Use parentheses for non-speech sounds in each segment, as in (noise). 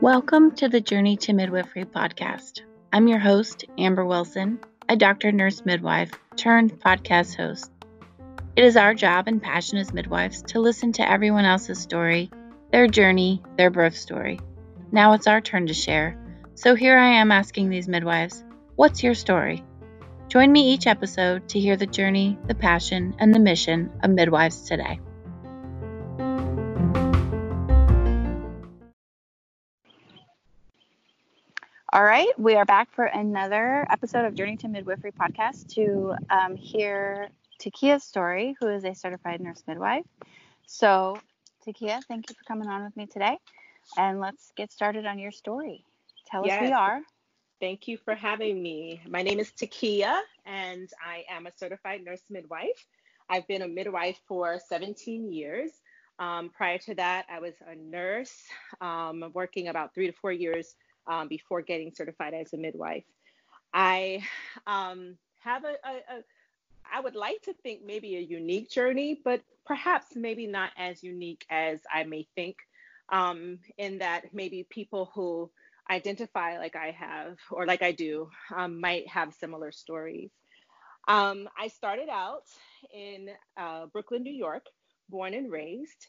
Welcome to the Journey to Midwifery podcast. I'm your host, Amber Wilson, a doctor, nurse, midwife turned podcast host. It is our job and passion as midwives to listen to everyone else's story, their journey, their birth story. Now it's our turn to share. So here I am asking these midwives, what's your story? Join me each episode to hear the journey, the passion, and the mission of midwives today. All right, we are back for another episode of Journey to Midwifery podcast to um, hear Takia's story, who is a certified nurse midwife. So, Takia, thank you for coming on with me today, and let's get started on your story. Tell yes. us who you are. Thank you for having me. My name is Takia, and I am a certified nurse midwife. I've been a midwife for 17 years. Um, prior to that, I was a nurse, um, working about three to four years um, before getting certified as a midwife. I um, have a, a, a, I would like to think maybe a unique journey, but perhaps maybe not as unique as I may think, um, in that maybe people who identify like I have or like I do um, might have similar stories. Um, I started out in uh, Brooklyn, New York, born and raised,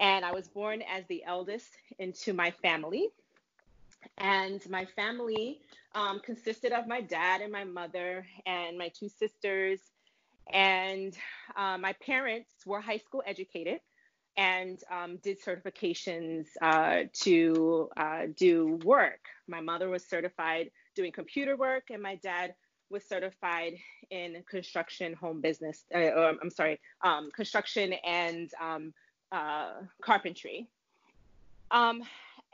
and I was born as the eldest into my family. And my family um, consisted of my dad and my mother and my two sisters. And uh, my parents were high school educated and um, did certifications uh, to uh, do work. My mother was certified doing computer work, and my dad was certified in construction, home business. Uh, or, I'm sorry, um, construction and um, uh, carpentry. Um,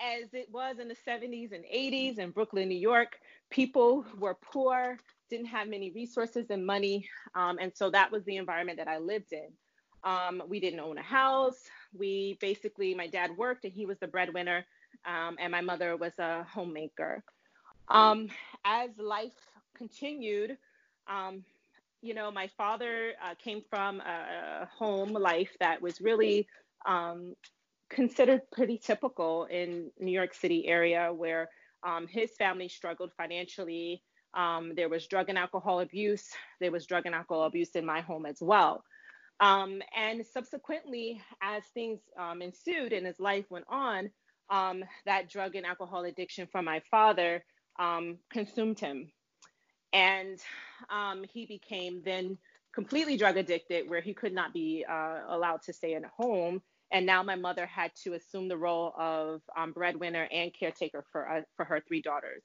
as it was in the 70s and 80s in Brooklyn, New York, people were poor, didn't have many resources and money. Um, and so that was the environment that I lived in. Um, we didn't own a house. We basically, my dad worked and he was the breadwinner, um, and my mother was a homemaker. Um, as life continued, um, you know, my father uh, came from a, home life that was really um, considered pretty typical in New York City area where um, his family struggled financially. Um, there was drug and alcohol abuse. There was drug and alcohol abuse in my home as well. Um, and subsequently, as things um, ensued and his life went on, um, that drug and alcohol addiction from my father um, consumed him. And he became then completely drug addicted, where he could not be uh, allowed to stay at home and now my mother had to assume the role of um, breadwinner and caretaker for uh, for her three daughters.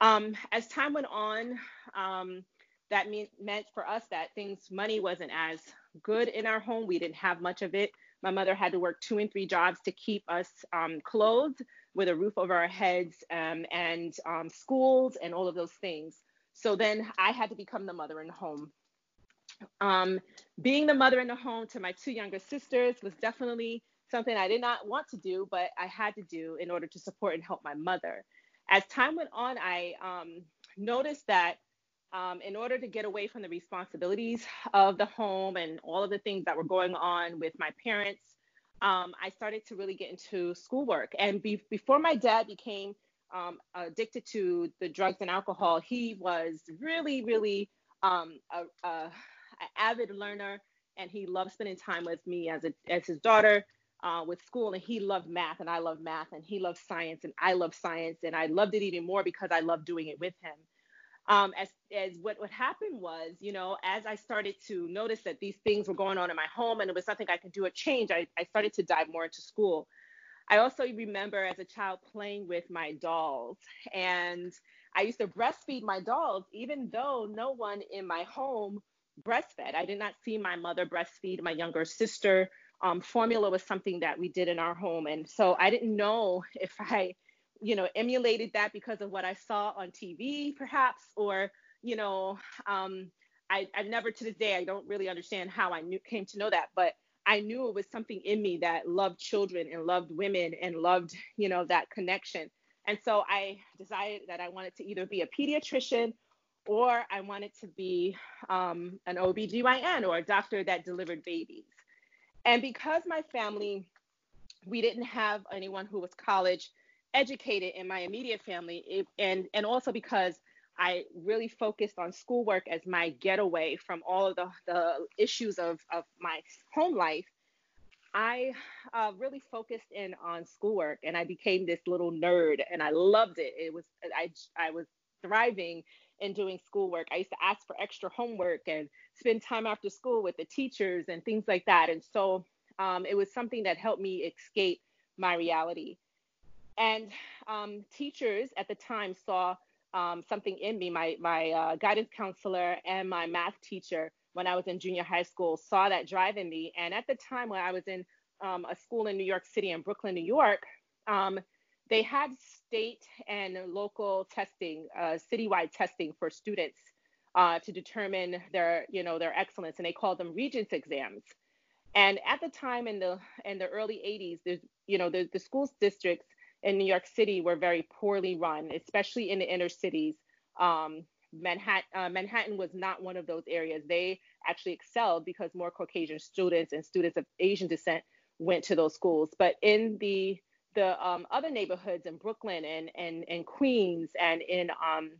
Um, as time went on, um, that mean, meant for us that things money wasn't as good in our home. We didn't have much of it. My mother had to work two and three jobs to keep us um, clothed with a roof over our heads um, and um, schools and all of those things. So then I had to become the mother in the home um, being the mother in the home to my two younger sisters was definitely something I did not want to do, but I had to do in order to support and help my mother. As time went on, I um, noticed that um, in order to get away from the responsibilities of the home and all of the things that were going on with my parents, um, I started to really get into schoolwork. And be- before my dad became um, addicted to the drugs and alcohol, he was really, really um, a, a, an avid learner, and he loved spending time with me as a as his daughter. Uh, with school and he loved math and I love math and he loved science and I love science and I loved it even more because I loved doing it with him. Um, as as what what happened was, you know, as I started to notice that these things were going on in my home and it was something I could do a change, I, I started to dive more into school. I also remember as a child playing with my dolls and I used to breastfeed my dolls, even though no one in my home breastfed. I did not see my mother breastfeed my younger sister. Um, formula was something that we did in our home. And so I didn't know (laughs) if I, you know, emulated that because of what I saw on TV, perhaps, or, you know, um, I, I never to this day, I don't really understand how I knew, came to know that, but I knew it was something in me that loved children and loved women and loved, you know, that connection. And so I decided that I wanted to either be a pediatrician or I wanted to be um, an OBGYN or a doctor that delivered babies. And because my family, we didn't have anyone who was college educated in my immediate family, it, and and also because I really focused on schoolwork as my getaway from all of the, the issues of, of my home life. I uh, really focused in on schoolwork and I became this little nerd and I loved it. It was I I was thriving in doing schoolwork. I used to ask for extra homework and spend time after school with the teachers and things like that. And so um, it was something that helped me escape my reality. And um, teachers at the time saw um, something in me. My my uh, guidance counselor and my math teacher when I was in junior high school saw that drive in me. And at the time when I was in um, a school in New York City in Brooklyn, New York, um, they had state and local testing, uh, citywide testing for students uh, to determine their, you know, their excellence, and they called them Regents exams. And at the time in the in the early 80s, there's, you know, the, the schools districts in New York City were very poorly run, especially in the inner cities. Um, Manhattan, uh, Manhattan was not one of those areas. They actually excelled because more Caucasian students and students of Asian descent went to those schools. But in the the um, other neighborhoods in Brooklyn and and, and Queens and in um,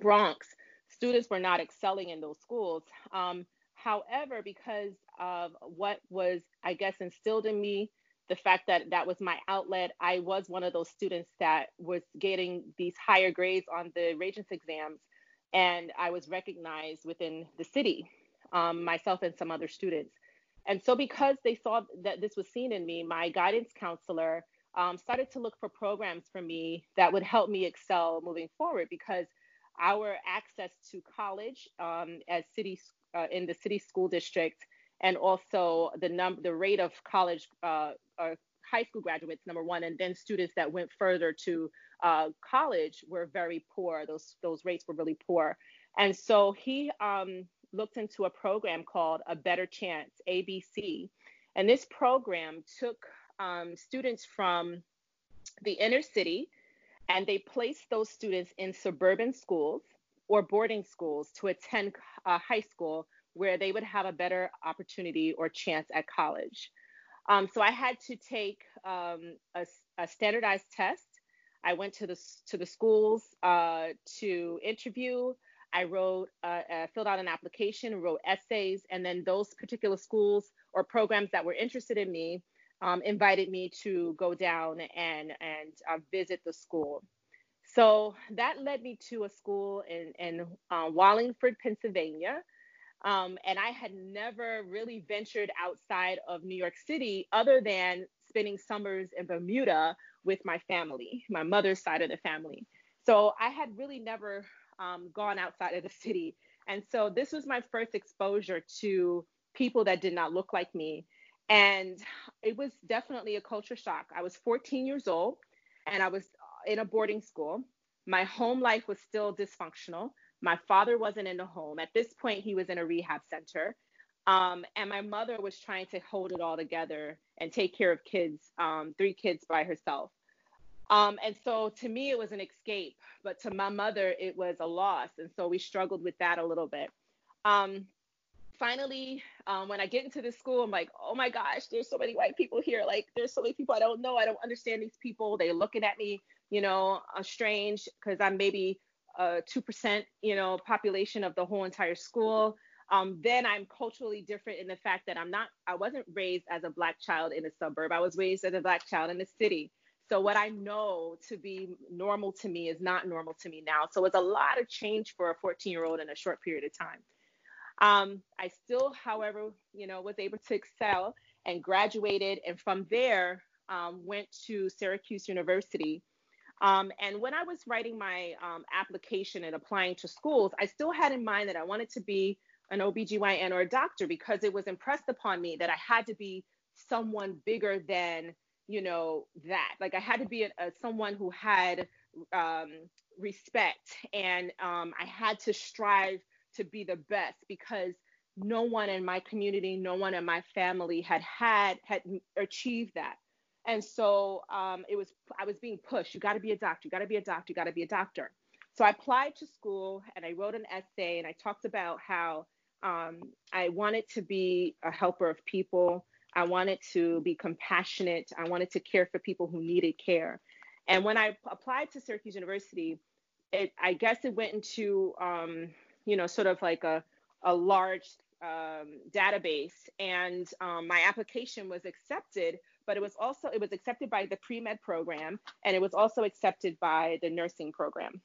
Bronx, students were not excelling in those schools. Um, however, because of what was, I guess, instilled in me the fact that that was my outlet. I was one of those students that was getting these higher grades on the Regents exams, and I was recognized within the city, um, myself and some other students. And so, because they saw that this was seen in me, my guidance counselor um, started to look for programs for me that would help me excel moving forward because our access to college um, as city uh, in the city school district and also the number the rate of college uh, uh, high school graduates number one and then students that went further to uh, college were very poor. Those those rates were really poor. And so he um, looked into a program called a better chance abc and this program took um, students from the inner city and they placed those students in suburban schools or boarding schools to attend uh, high school where they would have a better opportunity or chance at college. Um, so I had to take um, a, a, standardized test. I went to the to the schools uh, to interview. I wrote, uh, uh, filled out an application, wrote essays, and then those particular schools or programs that were interested in me um, invited me to go down and and uh, visit the school. So that led me to a school in in uh, Wallingford, Pennsylvania, um, and I had never really ventured outside of New York City other than spending summers in Bermuda with my family, my mother's side of the family. So I had really never um, gone outside of the city. And so this was my first exposure to people that did not look like me. And it was definitely a culture shock. I was 14 years old and I was in a boarding school. My home life was still dysfunctional. My father wasn't in the home. At this point, he was in a rehab center. Um, and my mother was trying to hold it all together and take care of kids, um, three kids by herself. Um, and so to me, it was an escape, but to my mother, it was a loss. And so we struggled with that a little bit. Um, finally, um, when I get into this school, I'm like, oh my gosh, there's so many white people here. Like, there's so many people I don't know. I don't understand these people. They're looking at me, you know, uh, strange because I'm maybe a 2%, you know, population of the whole entire school. Um, then I'm culturally different in the fact that I'm not, I wasn't raised as a black child in a suburb. I was raised as a black child in the city. So what I know to be normal to me is not normal to me now. So it's a lot of change for a 14 year old in a short period of time. Um, I still, however, you know, was able to excel and graduated, and from there um, went to Syracuse University um, and when I was writing my um, application and applying to schools, I still had in mind that I wanted to be an OBGYN or a doctor because it was impressed upon me that I had to be someone bigger than, you know, that. Like I had to be a, a someone who had um, respect and um, I had to strive to be the best because no one in my community, no one in my family had had had achieved that. And so um, it was I was being pushed. You got to be a doctor. You got to be a doctor. You got to be a doctor. So I applied to school and I wrote an essay and I talked about how um, I wanted to be a helper of people. I wanted to be compassionate. I wanted to care for people who needed care. And when I applied to Syracuse University, it, I guess it went into, um, you know, sort of like a, a large um, database, and um, my application was accepted. But it was also it was accepted by the pre med program, and it was also accepted by the nursing program.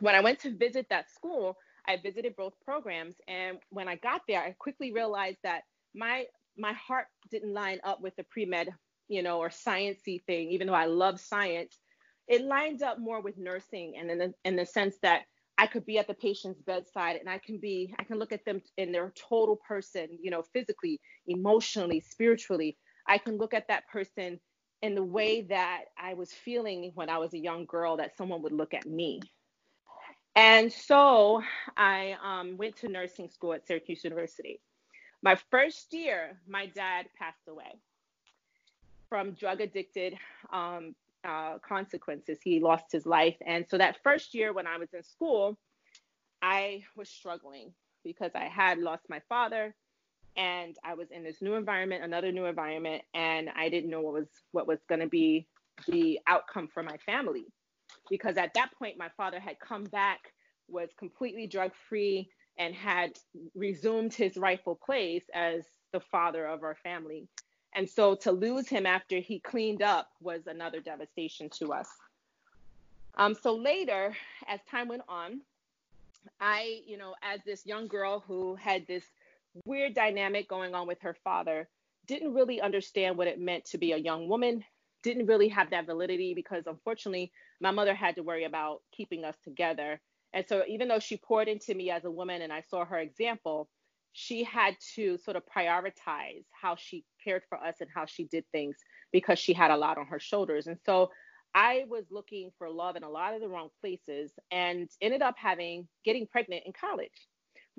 When I went to visit that school, I visited both programs, and when I got there, I quickly realized that my my heart didn't line up with the pre med, you know, or sciencey thing. Even though I love science, it lined up more with nursing, and in the in the sense that I could be at the patient's bedside and I can be, I can look at them in their total person, you know, physically, emotionally, spiritually. I can look at that person in the way that I was feeling when I was a young girl that someone would look at me. And so I um, went to nursing school at Syracuse University. My first year, my dad passed away from drug addicted um, uh, consequences. He lost his life. And so that first year when I was in school, I was struggling because I had lost my father and I was in this new environment, another new environment, and I didn't know what was what was going to be the outcome for my family. Because at that point my father had come back, was completely drug free and had resumed his rightful place as the father of our family. And so to lose him after he cleaned up was another devastation to us. Um, so later, as time went on, I, you know, as this young girl who had this weird dynamic going on with her father, didn't really understand what it meant to be a young woman, didn't really have that validity because unfortunately, my mother had to worry about keeping us together. And so even though she poured into me as a woman and I saw her example, she had to sort of prioritize how she cared for us and how she did things because she had a lot on her shoulders. And so I was looking for love in a lot of the wrong places and ended up having getting pregnant in college,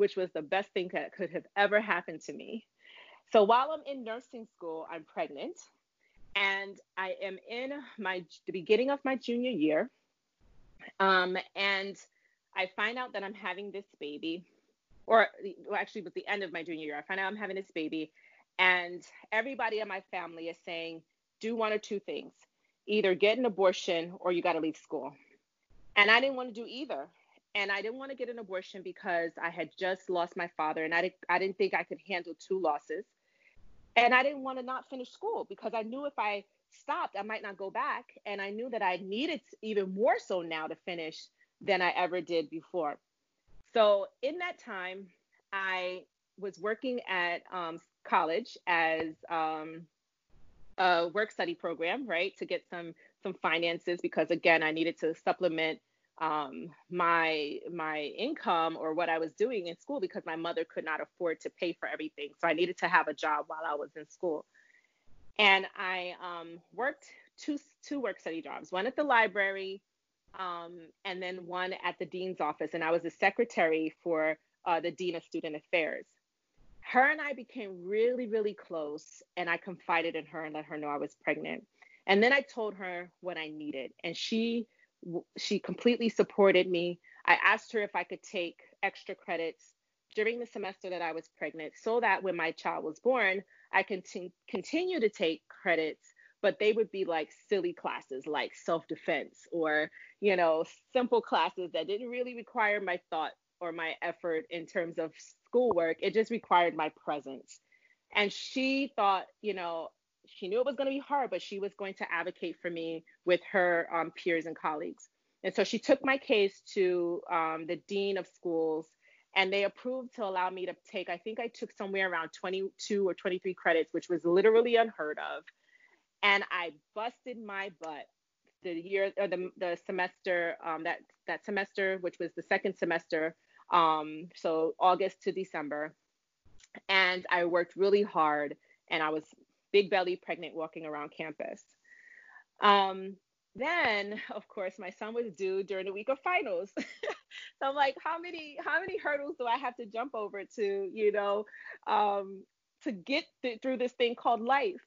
which was the best thing that could have ever happened to me. So while I'm in nursing school, I'm pregnant and I am in my the beginning of my junior year. Um, and I find out that I'm having this baby or well, actually, was the end of my junior year. I find out I'm having this baby, and everybody in my family is saying, do one or two things either get an abortion or you got to leave school. And I didn't want to do either. And I didn't want to get an abortion because I had just lost my father and I, didn't, I didn't think I could handle two losses. And I didn't want to not finish school because I knew if I stopped, I might not go back. And I knew that I needed even more so now to finish than I ever did before. So in that time, I was working at um, college as um, a work study program, right, to get some some finances because again, I needed to supplement um, my my income or what I was doing in school because my mother could not afford to pay for everything. So I needed to have a job while I was in school, and I um, worked two two work study jobs, one at the library um, and then one at the dean's office. And I was the secretary for uh, the dean of student affairs. Her and I became really, really close, and I confided in her and let her know I was pregnant. And then I told her what I needed, and she she completely supported me. I asked her if I could take extra credits during the semester that I was pregnant, so that when my child was born, I can t- continue to take credits but they would be like silly classes like self-defense or you know simple classes that didn't really require my thought or my effort in terms of schoolwork it just required my presence and she thought you know she knew it was going to be hard but she was going to advocate for me with her um, peers and colleagues. And so she took my case to um, the dean of schools and they approved to allow me to take i think i took somewhere around 22 or 23 credits which was literally unheard of. And I busted my butt the year or the the semester um, that that semester, which was the second semester, um, so August to December, and I worked really hard, and I was big belly pregnant walking around campus. Um, then, of course, my son was due during the week of finals. (laughs) so I'm like, how many how many hurdles do I have to jump over to, you know, um, to get th- through this thing called life?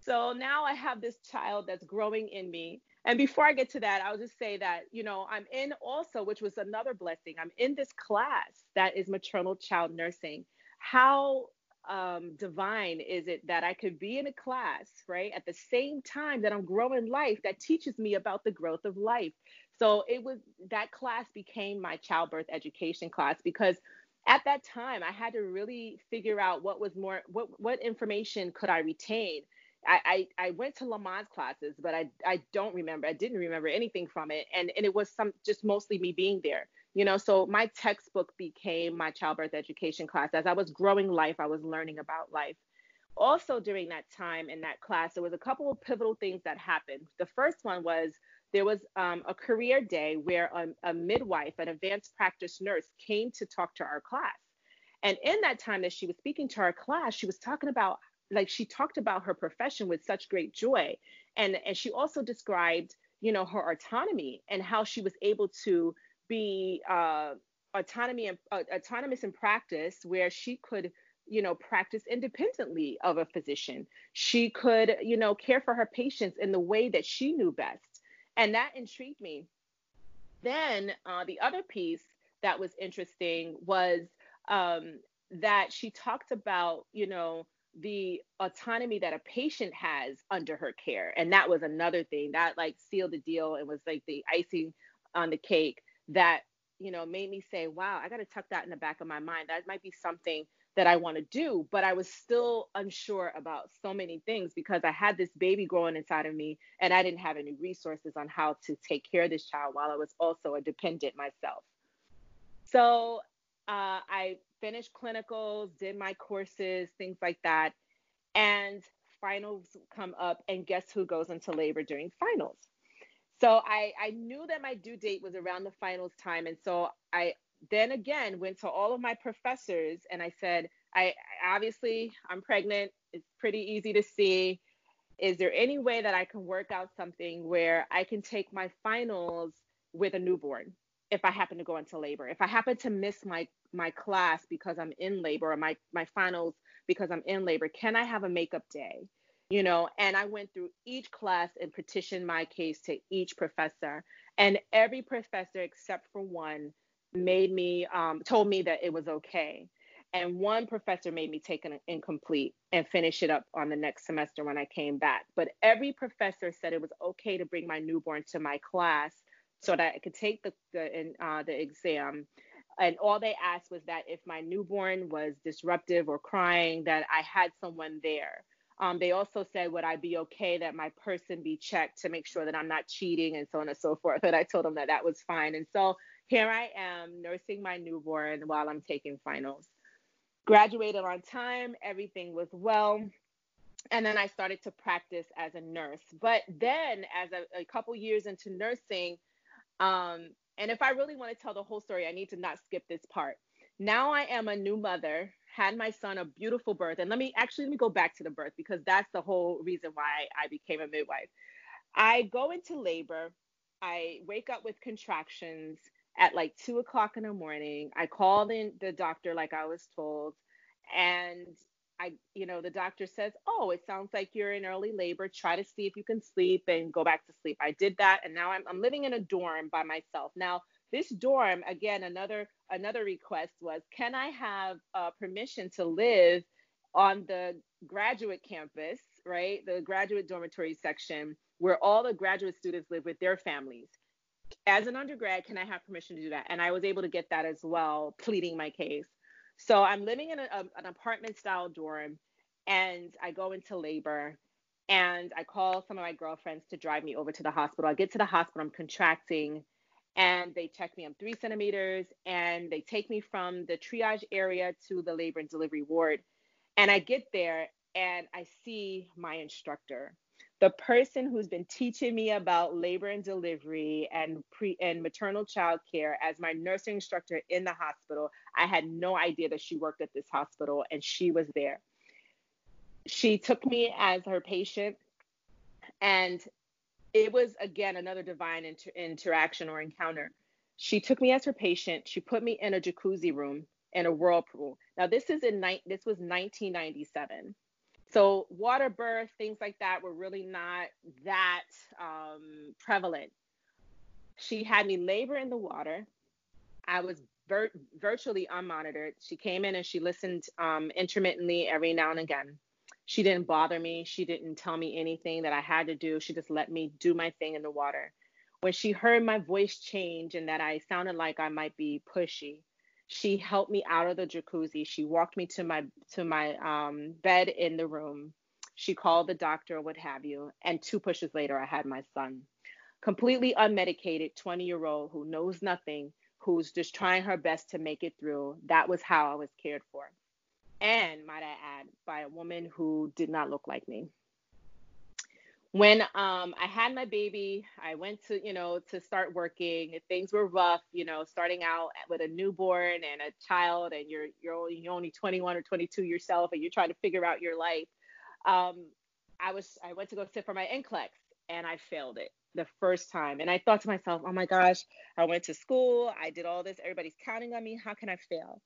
So now I have this child that's growing in me. And before I get to that, I'll just say that, you know, I'm in also, which was another blessing, I'm in this class that is maternal child nursing. How um, divine is it that I could be in a class, right, at the same time that I'm growing life that teaches me about the growth of life. So it was that class became my childbirth education class because at that time I had to really figure out what was more what what information could I retain. I, I, I went to Lamaze classes, but I, I don't remember. I didn't remember anything from it. And, and it was some just mostly me being there you know so my textbook became my childbirth education class. As i was growing life i was learning about life. Also during that time in that class there was a couple of pivotal things that happened. The first one was there was um, a career day where a, a midwife an advanced practice nurse came to talk to our class. And in that time that she was speaking to our class she was talking about like she talked about her profession with such great joy. And and she also described you know her autonomy and how she was able to be uh, autonomy and uh, autonomous in practice where she could you know practice independently of a physician. She could you know care for her patients in the way that she knew best. And that intrigued me. Then uh, the other piece that was interesting was um, that she talked about you know the autonomy that a patient has under her care. And that was another thing that like sealed the deal and was like the icing on the cake that you know made me say wow i got to tuck that in the back of my mind. That might be something that i want to do but i was still unsure about so many things because i had this baby growing inside of me and i didn't have any resources on how to take care of this child while i was also a dependent myself. So uh, i finished clinicals did my courses things like that and finals come up and guess who goes into labor during finals so I, I knew that my due date was around the finals time. And so I then again went to all of my professors and I said, I obviously I'm pregnant. It's pretty easy to see. Is there any way that I can work out something where I can take my finals with a newborn if I happen to go into labor? If I happen to miss my my class because I'm in labor or my my finals because I'm in labor, can I have a makeup day? You know and i went through each class and petitioned my case to each professor. And every professor except for one made me um, told me that it was okay. And one professor made me take an incomplete and finish it up on the next semester when i came back. But every professor said it was okay to bring my newborn to my class so that i could take the the, uh, the exam. And all they asked was that if my newborn was disruptive or crying that i had someone there um, they also said, would I be okay that my person be checked to make sure that I'm not cheating and so on and so forth. And I told them that that was fine. And so here I am nursing my newborn while I'm taking finals. Graduated on time, everything was well. And then I started to practice as a nurse. But then, as a, a couple years into nursing, um, and if I really want to tell the whole story, I need to not skip this part. Now I am a new mother had my son a beautiful birth. And let me actually let me go back to the birth because that's the whole reason why I became a midwife. I go into labor. I wake up with contractions at like two o'clock in the morning. I called in the doctor like I was told, and I, you know, the doctor says, "Oh, it sounds like you're in early labor. Try to see if you can sleep and go back to sleep." I did that, and now I'm, I'm living in a dorm by myself. Now, this dorm, again, another another request was, can I have uh, permission to live on the graduate campus, right? The graduate dormitory section where all the graduate students live with their families. As an undergrad, can I have permission to do that? And I was able to get that as well, pleading my case. So I'm living in a, a, an apartment style dorm and I go into labor and I call some of my girlfriends to drive me over to the hospital. I get to the hospital, I'm contracting and they check me. I'm three centimeters, and they take me from the triage area to the labor and delivery ward. And I get there and I see my instructor, the person who's been teaching me about labor and delivery and pre and maternal child care as my nursing instructor in the hospital. I had no idea that she worked at this hospital and she was there. She took me as her patient and it was again another divine inter- interaction or encounter. She took me as her patient. She put me in a jacuzzi room in a whirlpool. Now this is in ni- this was 1997. So water birth, things like that were really not that um, prevalent. She had me labor in the water. I was vir- virtually unmonitored. She came in and she listened um, intermittently every now and again. She didn't bother me. She didn't tell me anything that I had to do. She just let me do my thing in the water. When she heard my voice change and that I sounded like I might be pushy, she helped me out of the jacuzzi. She walked me to my to my um, bed in the room. She called the doctor, what have you. And two pushes later, I had my son, completely unmedicated, 20 year old who knows nothing, who's just trying her best to make it through. That was how I was cared for. And might I add, by a woman who did not look like me when um, I had my baby, I went to, you know, to start working. Things were rough, you know, starting out with a newborn and a child, and you're you're only, you're only 21 or 22 yourself, and you're trying to figure out your life. Um, I was I went to go sit for my NCLEX, and I failed it the first time. And I thought to myself, oh my gosh, I went to school, I did all this, everybody's counting on me. How can I fail?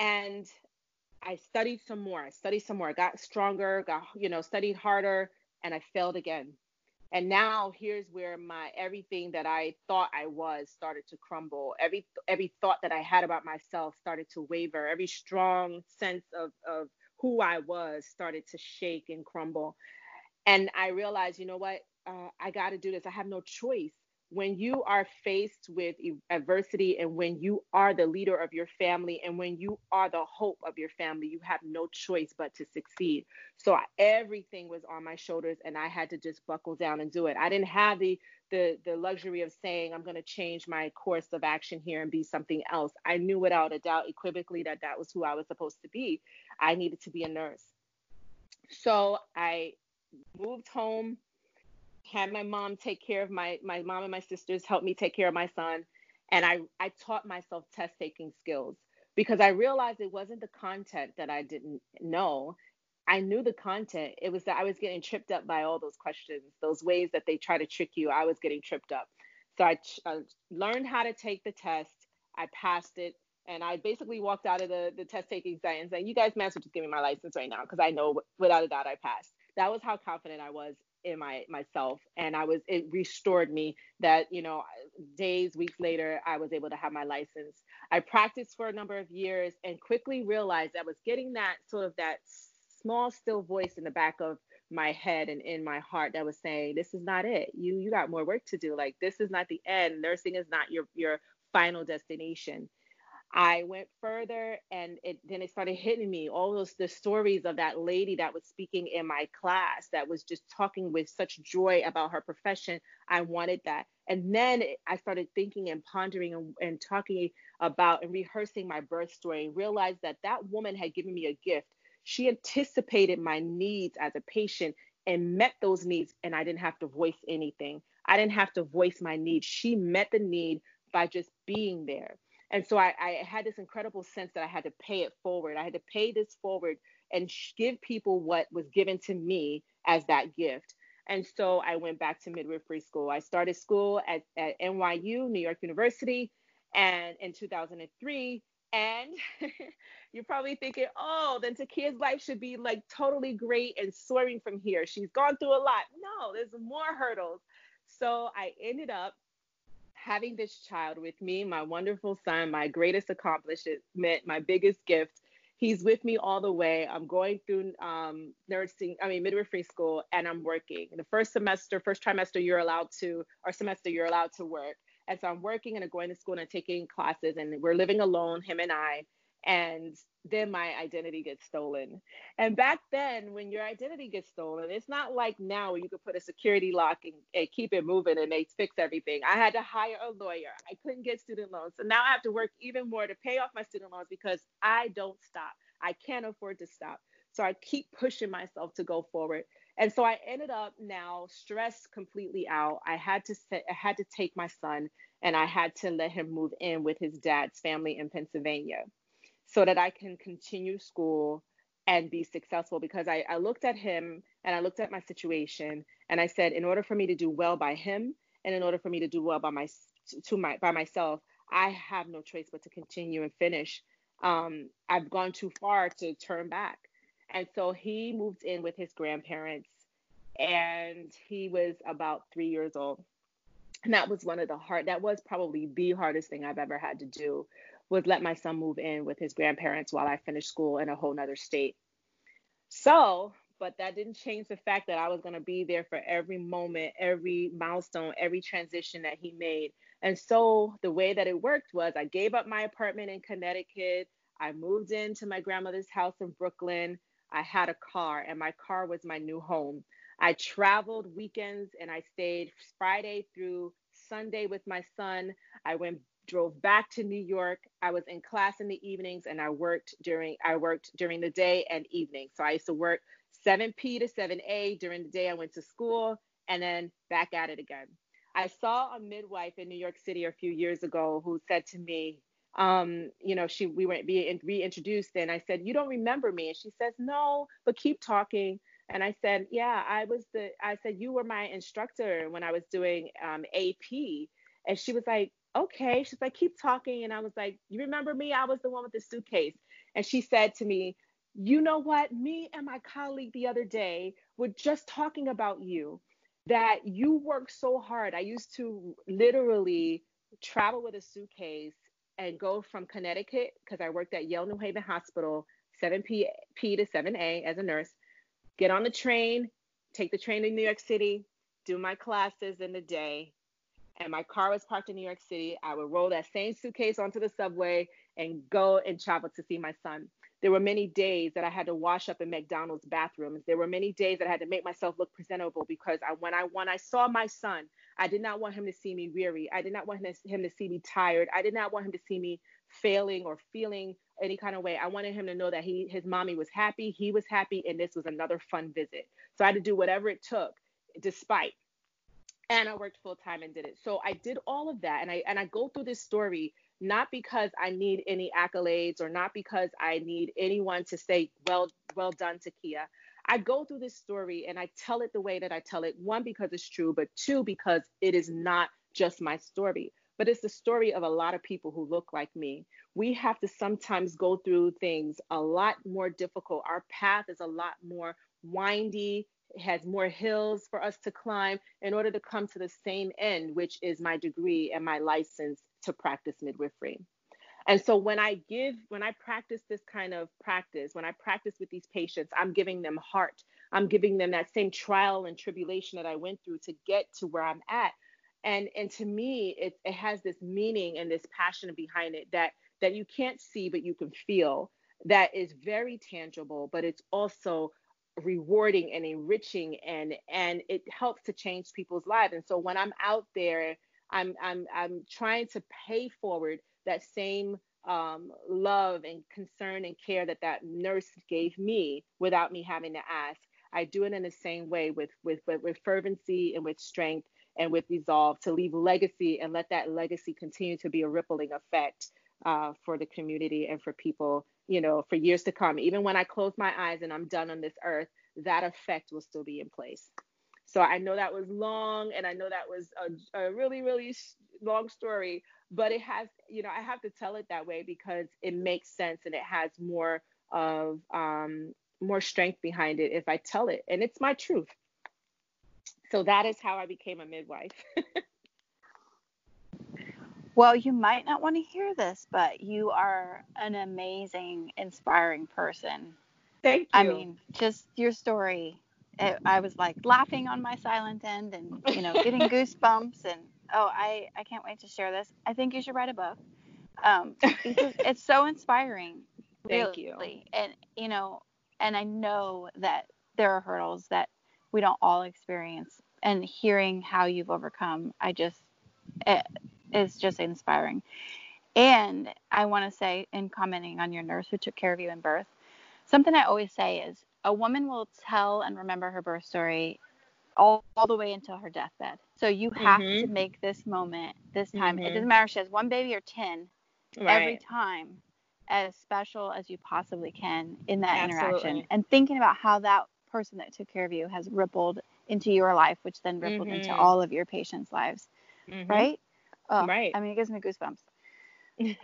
And I studied some more. I studied some more. I got stronger, got you know, studied harder and I failed again. And now here's where my everything that I thought I was started to crumble. Every every thought that I had about myself started to waver. Every strong sense of of who I was started to shake and crumble. And I realized, you know what? Uh, I got to do this. I have no choice when you are faced with adversity and when you are the leader of your family and when you are the hope of your family, you have no choice but to succeed. So everything was on my shoulders and I had to just buckle down and do it. I didn't have the the the luxury of saying I'm going to change my course of action here and be something else. I knew without a doubt equivocally that that was who I was supposed to be. I needed to be a nurse. So I moved home had my mom take care of my my mom and my sisters helped me take care of my son. And i i taught myself test taking skills because i realized it wasn't the content that i didn't know. I knew the content. It was that i was getting tripped up by all those questions those ways that they try to trick you. I was getting tripped up. So i, I uh, learned how to take the test. I passed it. And I basically walked out of the, the test taking site and saying, "You guys may as well just give me my license right now because I know without a doubt I passed." That was how confident I was in my myself. And i was it restored me that you know days weeks later i was able to have my license. I practiced for a number of years and quickly realized i was getting that sort of that small still voice in the back of my head and in my heart that was saying this is not it. You you got more work to do. Like this is not the end. Nursing is not your your final destination I went further and it then it started hitting me all those the stories of that lady that was speaking in my class that was just talking with such joy about her profession. I wanted that. And then I started thinking and pondering and, and talking about and rehearsing my birth story and realized that that woman had given me a gift. She anticipated my needs as a patient and met those needs and I didn't have to voice anything. I didn't have to voice my needs. She met the need by just being there. And so I, I, had this incredible sense that I had to pay it forward. I had to pay this forward and give people what was given to me as that gift. And so I went back to midwifery school. I started school at, at NYU, New York University, and in 2003. And (laughs) you're probably thinking, oh, then Takia's life should be like totally great and soaring from here. She's gone through a lot. No, there's more hurdles. So I ended up having this child with me, my wonderful son, my greatest accomplishment, my biggest gift. He's with me all the way. I'm going through um, nursing, I mean, midwifery school, and I'm working. The first semester, first trimester, you're allowed to, or semester, you're allowed to work. And so I'm working and I'm going to school and taking classes, and we're living alone, him and I. And then my identity gets stolen. And back then, when your identity gets stolen, it's not like now where you could put a security lock and, and, keep it moving and they fix everything. I had to hire a lawyer. I couldn't get student loans. So now I have to work even more to pay off my student loans because I don't stop. I can't afford to stop. So I keep pushing myself to go forward. And so I ended up now stressed completely out. I had to set, I had to take my son and I had to let him move in with his dad's family in Pennsylvania so that I can continue school and be successful because I, I looked at him and I looked at my situation and I said, in order for me to do well by him and in order for me to do well by my to my by myself, I have no choice but to continue and finish. Um, I've gone too far to turn back. And so he moved in with his grandparents and he was about three years old. And that was one of the hard that was probably the hardest thing I've ever had to do was let my son move in with his grandparents while I finished school in a whole nother state. So, but that didn't change the fact that I was going to be there for every moment, every milestone, every transition that he made. And so the way that it worked was I gave up my apartment in Connecticut. I moved into my grandmother's house in Brooklyn. I had a car, and my car was my new home. I traveled weekends and I stayed Friday through Sunday with my son. I went drove back to New York. I was in class in the evenings and I worked during I worked during the day and evening. So I used to work 7p to 7a during the day I went to school and then back at it again. I saw a midwife in New York City a few years ago who said to me, um, you know, she we were being reintroduced and I said, "You don't remember me?" And she says, "No, but keep talking." And I said, "Yeah, I was the I said you were my instructor when I was doing um, AP." And she was like, okay. She's like, keep talking. And I was like, you remember me? I was the one with the suitcase. And she said to me, you know what? Me and my colleague the other day were just talking about you, that you work so hard. I used to literally travel with a suitcase and go from Connecticut, because I worked at Yale New Haven Hospital, 7P P to 7A as a nurse, get on the train, take the train to New York City, do my classes in the day, and my car was parked in New York City, I would roll that same suitcase onto the subway and go and travel to see my son. There were many days that I had to wash up in McDonald's bathrooms. There were many days that I had to make myself look presentable because I, when I when I saw my son, I did not want him to see me weary. I did not want him to, him to see me tired. I did not want him to see me failing or feeling any kind of way. I wanted him to know that he his mommy was happy, he was happy, and this was another fun visit. So I had to do whatever it took, despite and I worked full time and did it. So I did all of that and I and I go through this story not because I need any accolades or not because I need anyone to say well well done to Kia. I go through this story and I tell it the way that I tell it. One because it's true, but two because it is not just my story, but it's the story of a lot of people who look like me. We have to sometimes go through things a lot more difficult. Our path is a lot more windy has more hills for us to climb in order to come to the same end, which is my degree and my license to practice midwifery. And so when I give, when I practice this kind of practice, when I practice with these patients, I'm giving them heart. I'm giving them that same trial and tribulation that I went through to get to where I'm at. And and to me, it, it has this meaning and this passion behind it that that you can't see but you can feel. That is very tangible, but it's also rewarding and enriching and and it helps to change people's lives. And so when i'm out there i'm i'm i'm trying to pay forward that same um, love and concern and care that that nurse gave me without me having to ask. I do it in the same way with with with, with fervency and with strength and with resolve to leave legacy and let that legacy continue to be a rippling effect uh, for the community and for people you know, for years to come. Even when I close my eyes and I'm done on this earth, that effect will still be in place. So I know that was long and I know that was a, a really, really long story, but it has, you know, I have to tell it that way because it makes sense and it has more of, um, more strength behind it if I tell it. And it's my truth. So that is how I became a midwife. (laughs) Well, you might not want to hear this, but you are an amazing, inspiring person. Thank you. I mean, just your story. It, I was like laughing on my silent end and, you know, getting (laughs) goosebumps. And, oh, I, I can't wait to share this. I think you should write a book. Um, because (laughs) it's so inspiring. Thank you. And, you know, and I know that there are hurdles that we don't all experience. And hearing how you've overcome, I just, it, is just inspiring. And I want to say, in commenting on your nurse who took care of you in birth, something I always say is a woman will tell and remember her birth story all, all the way until her deathbed. So you have mm-hmm. to make this moment, this time. Mm-hmm. It doesn't matter if she has one baby or 10, right. every time as special as you possibly can in that Absolutely. interaction. And thinking about how that person that took care of you has rippled into your life, which then rippled mm-hmm. into all of your patients' lives. Mm-hmm. Right? Oh, right. I mean, it gives me goosebumps.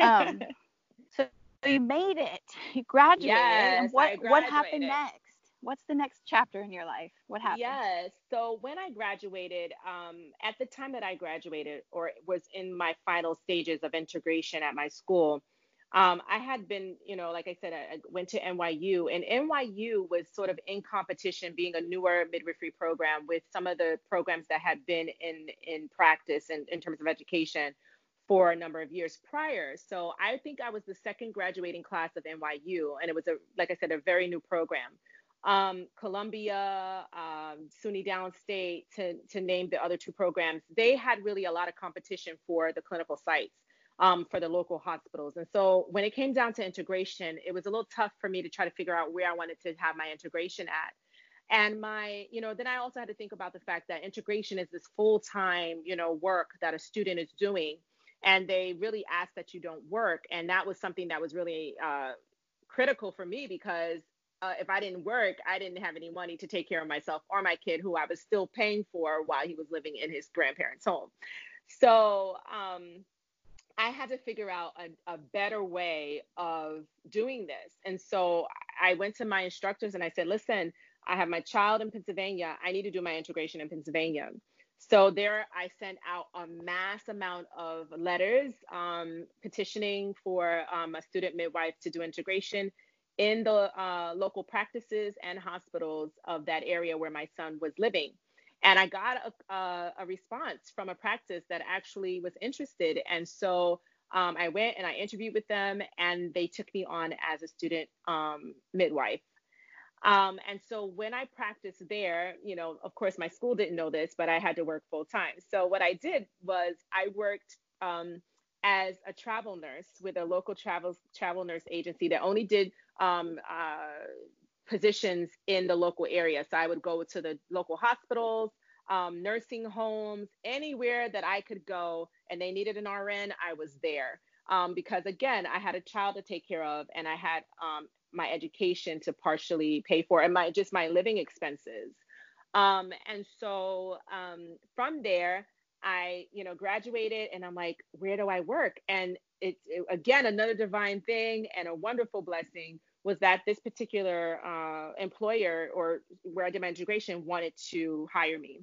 Um, (laughs) so you made it. You graduated. Yes, what what happened next? What's the next chapter in your life? What happened? Yes. So when I graduated, um, at the time that I graduated, or was in my final stages of integration at my school, Um, I had been, you know, like I said, I went to NYU, and NYU was sort of in competition, being a newer midwifery program with some of the programs that had been in in practice and in terms of education for a number of years prior. So I think I was the second graduating class of NYU, and it was a, like I said, a very new program. Um, Columbia, um, SUNY Downstate, to to name the other two programs, they had really a lot of competition for the clinical sites um, for the local hospitals. And so when it came down to integration, it was a little tough for me to try to figure out where I wanted to have my integration at. And my, you know, then I also had to think about the fact that integration is this full time, you know, work that a student is doing. And they really ask that you don't work. And that was something that was really uh, critical for me because uh, if I didn't work, I didn't have any money to take care of myself or my kid, who I was still paying for while he was living in his grandparents' home. So, um, I had to figure out a, a, better way of doing this. And so I went to my instructors and I said, listen, I have my child in Pennsylvania. I need to do my integration in Pennsylvania. So there I sent out a mass amount of letters um, petitioning for um, a student midwife to do integration in the uh, local practices and hospitals of that area where my son was living. And I got a, a, a response from a practice that actually was interested. And so um, I went and I interviewed with them, and they took me on as a student um, midwife. Um, and so when I practiced there, you know, of course, my school didn't know this, but I had to work full time. So what I did was I worked um, as a travel nurse with a local travel travel nurse agency that only did um, uh, positions in the local area. So I would go to the local hospitals, um, nursing homes, anywhere that I could go and they needed an RN, I was there. Um, because again, I had a child to take care of and I had um, my education to partially pay for and my just my living expenses. Um, and so um, from there, I, you know, graduated and I'm like, where do I work? And it's it, again another divine thing and a wonderful blessing was that this particular uh, employer or where I did my integration wanted to hire me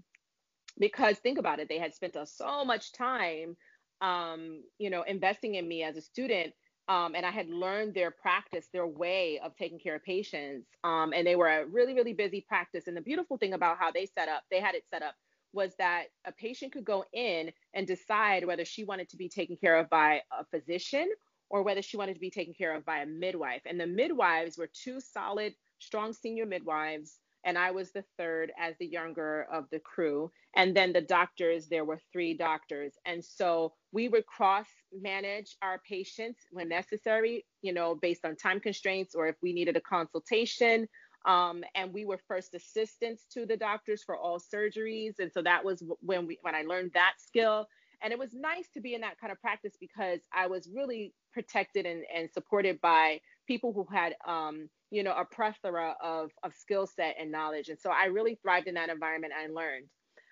because think about it, they had spent so much time, um, you know, investing in me as a student. Um, and I had learned their practice, their way of taking care of patients. Um, and they were a really, really busy practice. And the beautiful thing about how they set up, they had it set up, was that a patient could go in and decide whether she wanted to be taken care of by a physician or whether she wanted to be taken care of by a midwife. And the midwives were two solid, strong senior midwives. And I was the third as the younger of the crew. And then the doctors, there were three doctors. And so we would cross manage our patients when necessary, you know, based on time constraints or if we needed a consultation. Um, and we were first assistants to the doctors for all surgeries. And so that was when we when I learned that skill. And it was nice to be in that kind of practice because I was really protected and, and supported by people who had, um, you know, a plethora of, of skill set and knowledge. And so I really thrived in that environment and learned.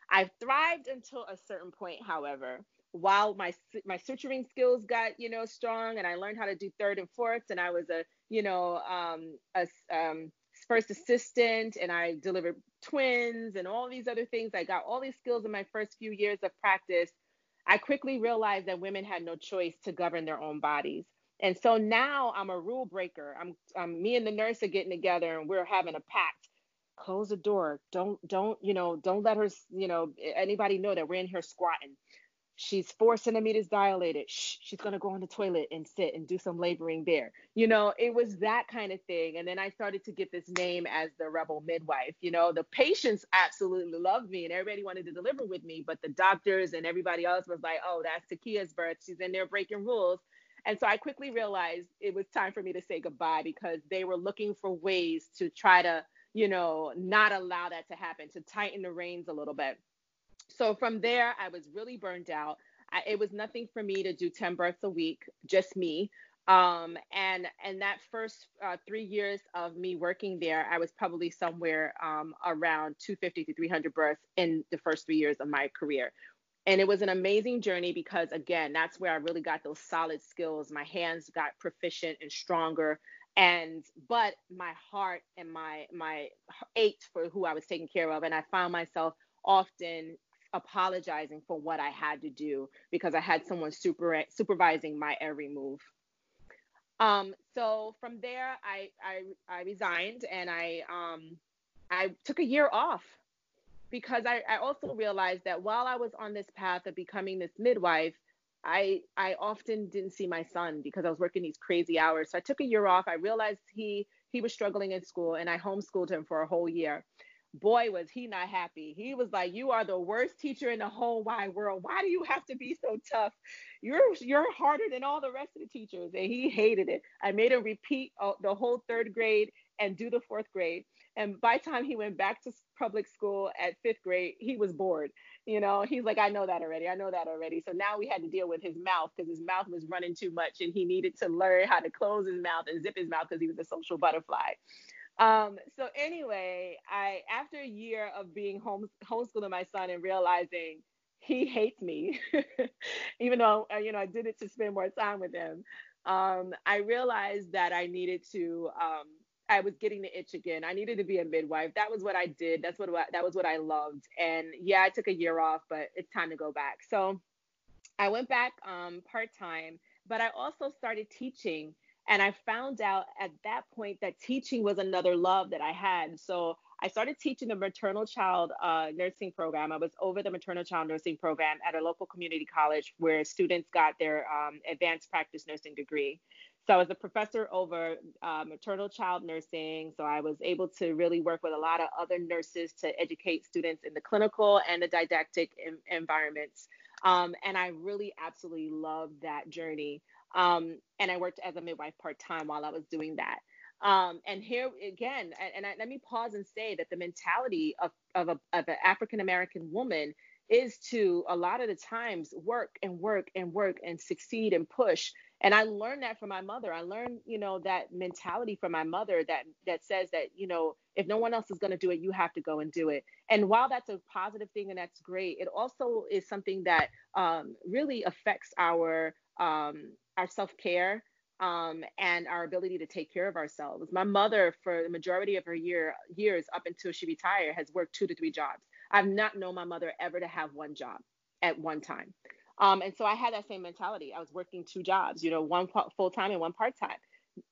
I thrived until a certain point, however, while my my suturing skills got you know strong and I learned how to do third and fourths and I was a you know um, a um, first assistant and I delivered twins and all these other things. I got all these skills in my first few years of practice I quickly realized that women had no choice to govern their own bodies. And so now I'm a rule breaker. I'm, I'm me and the nurse are getting together and we're having a pact. Close the door. Don't don't you know? Don't let her you know anybody know that we're in here squatting. She's four centimeters dilated. Shh, she's gonna go on the toilet and sit and do some laboring there. You know, it was that kind of thing. And then I started to get this name as the rebel midwife. You know, the patients absolutely loved me and everybody wanted to deliver with me, but the doctors and everybody else was like, oh, that's Takia's birth. She's in there breaking rules. And so I quickly realized it was time for me to say goodbye because they were looking for ways to try to, you know, not allow that to happen, to tighten the reins a little bit so from there, I was really burned out. I, it was nothing for me to do 10 births a week, just me. Um, and and that first uh, three years of me working there, I was probably somewhere um, around 250 to 300 births in the first three years of my career. And it was an amazing journey because again, that's where I really got those solid skills. My hands got proficient and stronger and but my heart and my my ached for who I was taking care of and I found myself often apologizing for what I had to do because I had someone super, supervising my every move. Um, so from there, I, I, I resigned and I, um, I took a year off because I, I also realized that while I was on this path of becoming this midwife, I I often didn't see my son because I was working these crazy hours. So I took a year off. I realized he he was struggling in school and I homeschooled him for a whole year. Boy, was he not happy. He was like, "You are the worst teacher in the whole wide world. Why do you have to be so tough? You're you're harder than all the rest of the teachers." And he hated it. I made him repeat uh, the whole third grade and do the fourth grade. And by time he went back to public school at fifth grade, he was bored. You know, he's like, I know that already. I know that already. So now we had to deal with his mouth because his mouth was running too much and he needed to learn how to close his mouth and zip his mouth because he was a social butterfly. Um, so anyway, I after a year of being home homeschooling my son and realizing he hates me, (laughs) even though uh, you know I did it to spend more time with him, um, I realized that I needed to um, I was getting the itch again. I needed to be a midwife. That was what I did. That's what that was what I loved. And yeah, I took a year off, but it's time to go back. So I went back um, part time, but I also started teaching. And I found out at that point that teaching was another love that I had. So I started teaching the maternal child uh, nursing program. I was over the maternal child nursing program at a local community college where students got their um, advanced practice nursing degree. So I was a professor over uh, maternal child nursing. So I was able to really work with a lot of other nurses to educate students in the clinical and the didactic environments. Um, and I really absolutely loved that journey. Um, and I worked as a midwife part time while I was doing that. Um, and here again, and, and I, let me pause and say that the mentality of, of, a, of an African American woman is to a lot of the times work and work and work and succeed and push. And i learned that from my mother. I learned you know that mentality from my mother that that says that you know if no one else is going to do it you have to go and do it. And while that's a positive thing and that's great it also is something that um, really affects our um, our self-care um, and our ability to take care of ourselves my mother for the majority of her year years up until she retired has worked two to three jobs i've not known my mother ever to have one job at one time um, and so I had that same mentality. I was working two jobs, you know, one full time and one part time,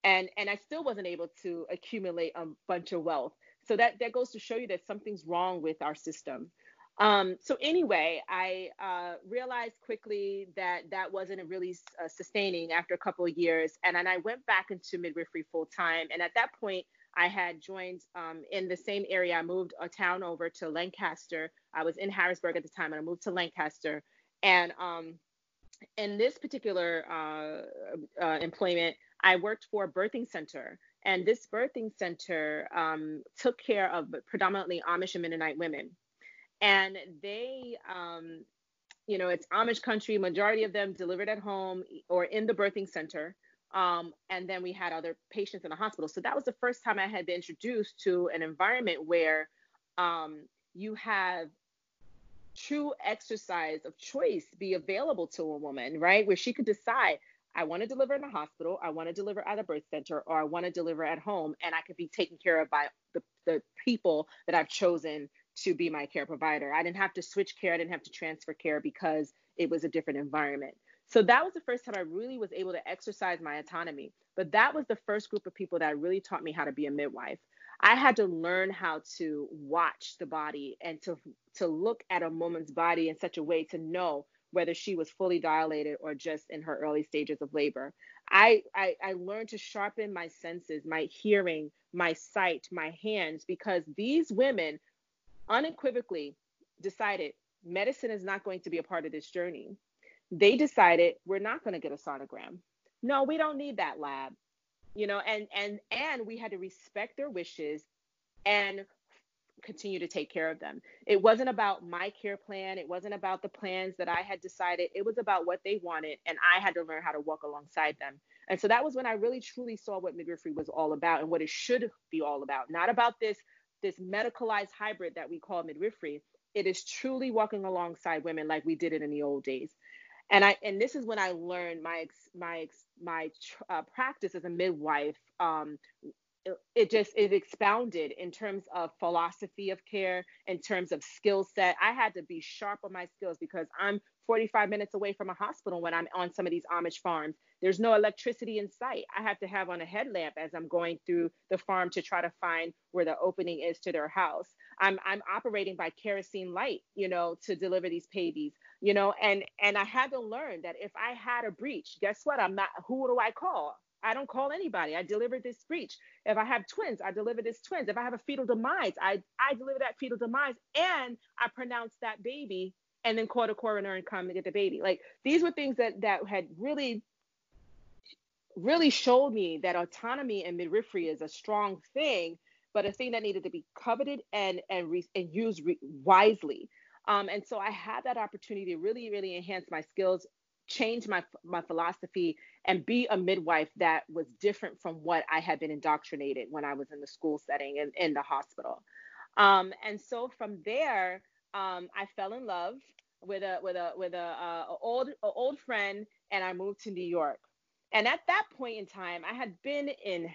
and and I still wasn't able to accumulate a bunch of wealth. So that that goes to show you that something's wrong with our system. Um, so anyway, I uh, realized quickly that that wasn't really uh, sustaining after a couple of years, and then I went back into midwifery full time. And at that point, I had joined um, in the same area. I moved a town over to Lancaster. I was in Harrisburg at the time, and I moved to Lancaster and um, in this particular uh, uh, employment, I worked for a birthing center. And this birthing center um, took care of predominantly Amish and Mennonite women. And they, um, you know, it's Amish country, majority of them delivered at home or in the birthing center. Um, and then we had other patients in the hospital. So that was the first time I had been introduced to an environment where um, you have true exercise of choice be available to a woman, right? Where she could decide, I want to deliver in the hospital, I want to deliver at a birth center, or I want to deliver at home, and I could be taken care of by the, the people that I've chosen to be my care provider. I didn't have to switch care, I didn't have to transfer care because it was a different environment. So that was the first time I really was able to exercise my autonomy. But that was the first group of people that really taught me how to be a midwife. I had to learn how to watch the body and to to look at a woman's body in such a way to know whether she was fully dilated or just in her early stages of labor. I, I, I learned to sharpen my senses, my hearing, my sight, my hands, because these women unequivocally decided medicine is not going to be a part of this journey. They decided we're not going to get a sonogram. No, we don't need that lab you know and and and we had to respect their wishes and continue to take care of them. It wasn't about my care plan. It wasn't about the plans that i had decided. It was about what they wanted and i had to learn how to walk alongside them. And so that was when i really truly saw what midwifery was all about and what it should be all about. Not about this this medicalized hybrid that we call midwifery it is truly walking alongside women like we did it in the old days and I and this is when I learned my my my uh, practice as a midwife. Um, it, just it expounded in terms of philosophy of care, in terms of skill set. I had to be sharp on my skills because I'm 45 minutes away from a hospital when I'm on some of these Amish farms. There's no electricity in sight. I have to have on a headlamp as I'm going through the farm to try to find where the opening is to their house. I'm I'm operating by kerosene light, you know, to deliver these babies, you know, and and I had to learn that if I had a breech, guess what? I'm not who do I call? I don't call anybody. I deliver this breech. If I have twins, I deliver this twins. If I have a fetal demise, I I deliver that fetal demise and I pronounce that baby and then call a coroner and come and get the baby. Like these were things that that had really really showed me that autonomy and midwifery is a strong thing but a thing that needed to be coveted and and, re- and used re- wisely. Um, and so I had that opportunity to really, really enhance my skills, change my my philosophy, and be a midwife that was different from what I had been indoctrinated when I was in the school setting and in the hospital. Um, and so from there, um, I fell in love with a with a with a, uh, a old a old friend, and I moved to New York. And at that point in time, I had been in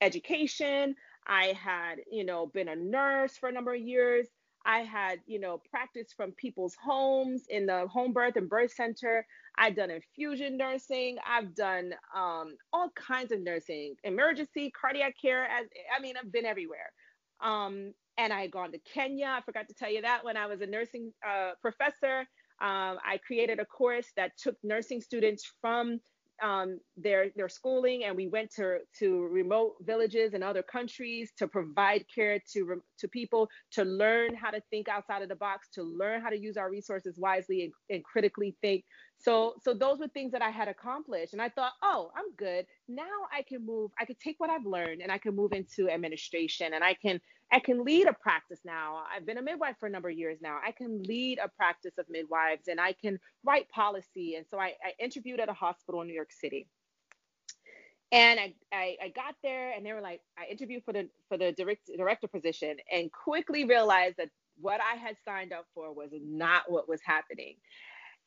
education. I had, you know, been a nurse for a number of years. I had, you know, practiced from people's homes in the home birth and birth center. I've done infusion nursing. I've done um, all kinds of nursing, emergency, cardiac care. As I mean, I've been everywhere. Um, and I had gone to Kenya. I forgot to tell you that when I was a nursing uh, professor. Um, I created a course that took nursing students from um, their their schooling, and we went to to remote villages and other countries to provide care to to people to learn how to think outside of the box, to learn how to use our resources wisely and, and critically think. So so those were things that I had accomplished, and I thought, oh, I'm good. Now I can move. I could take what I've learned and I can move into administration, and I can I can lead a practice now. I've been a midwife for a number of years now. I can lead a practice of midwives and I can write policy. And so I, I interviewed at a hospital in New York City. And I, I, I, got there and they were like, I interviewed for the for the direct, director position and quickly realized that what I had signed up for was not what was happening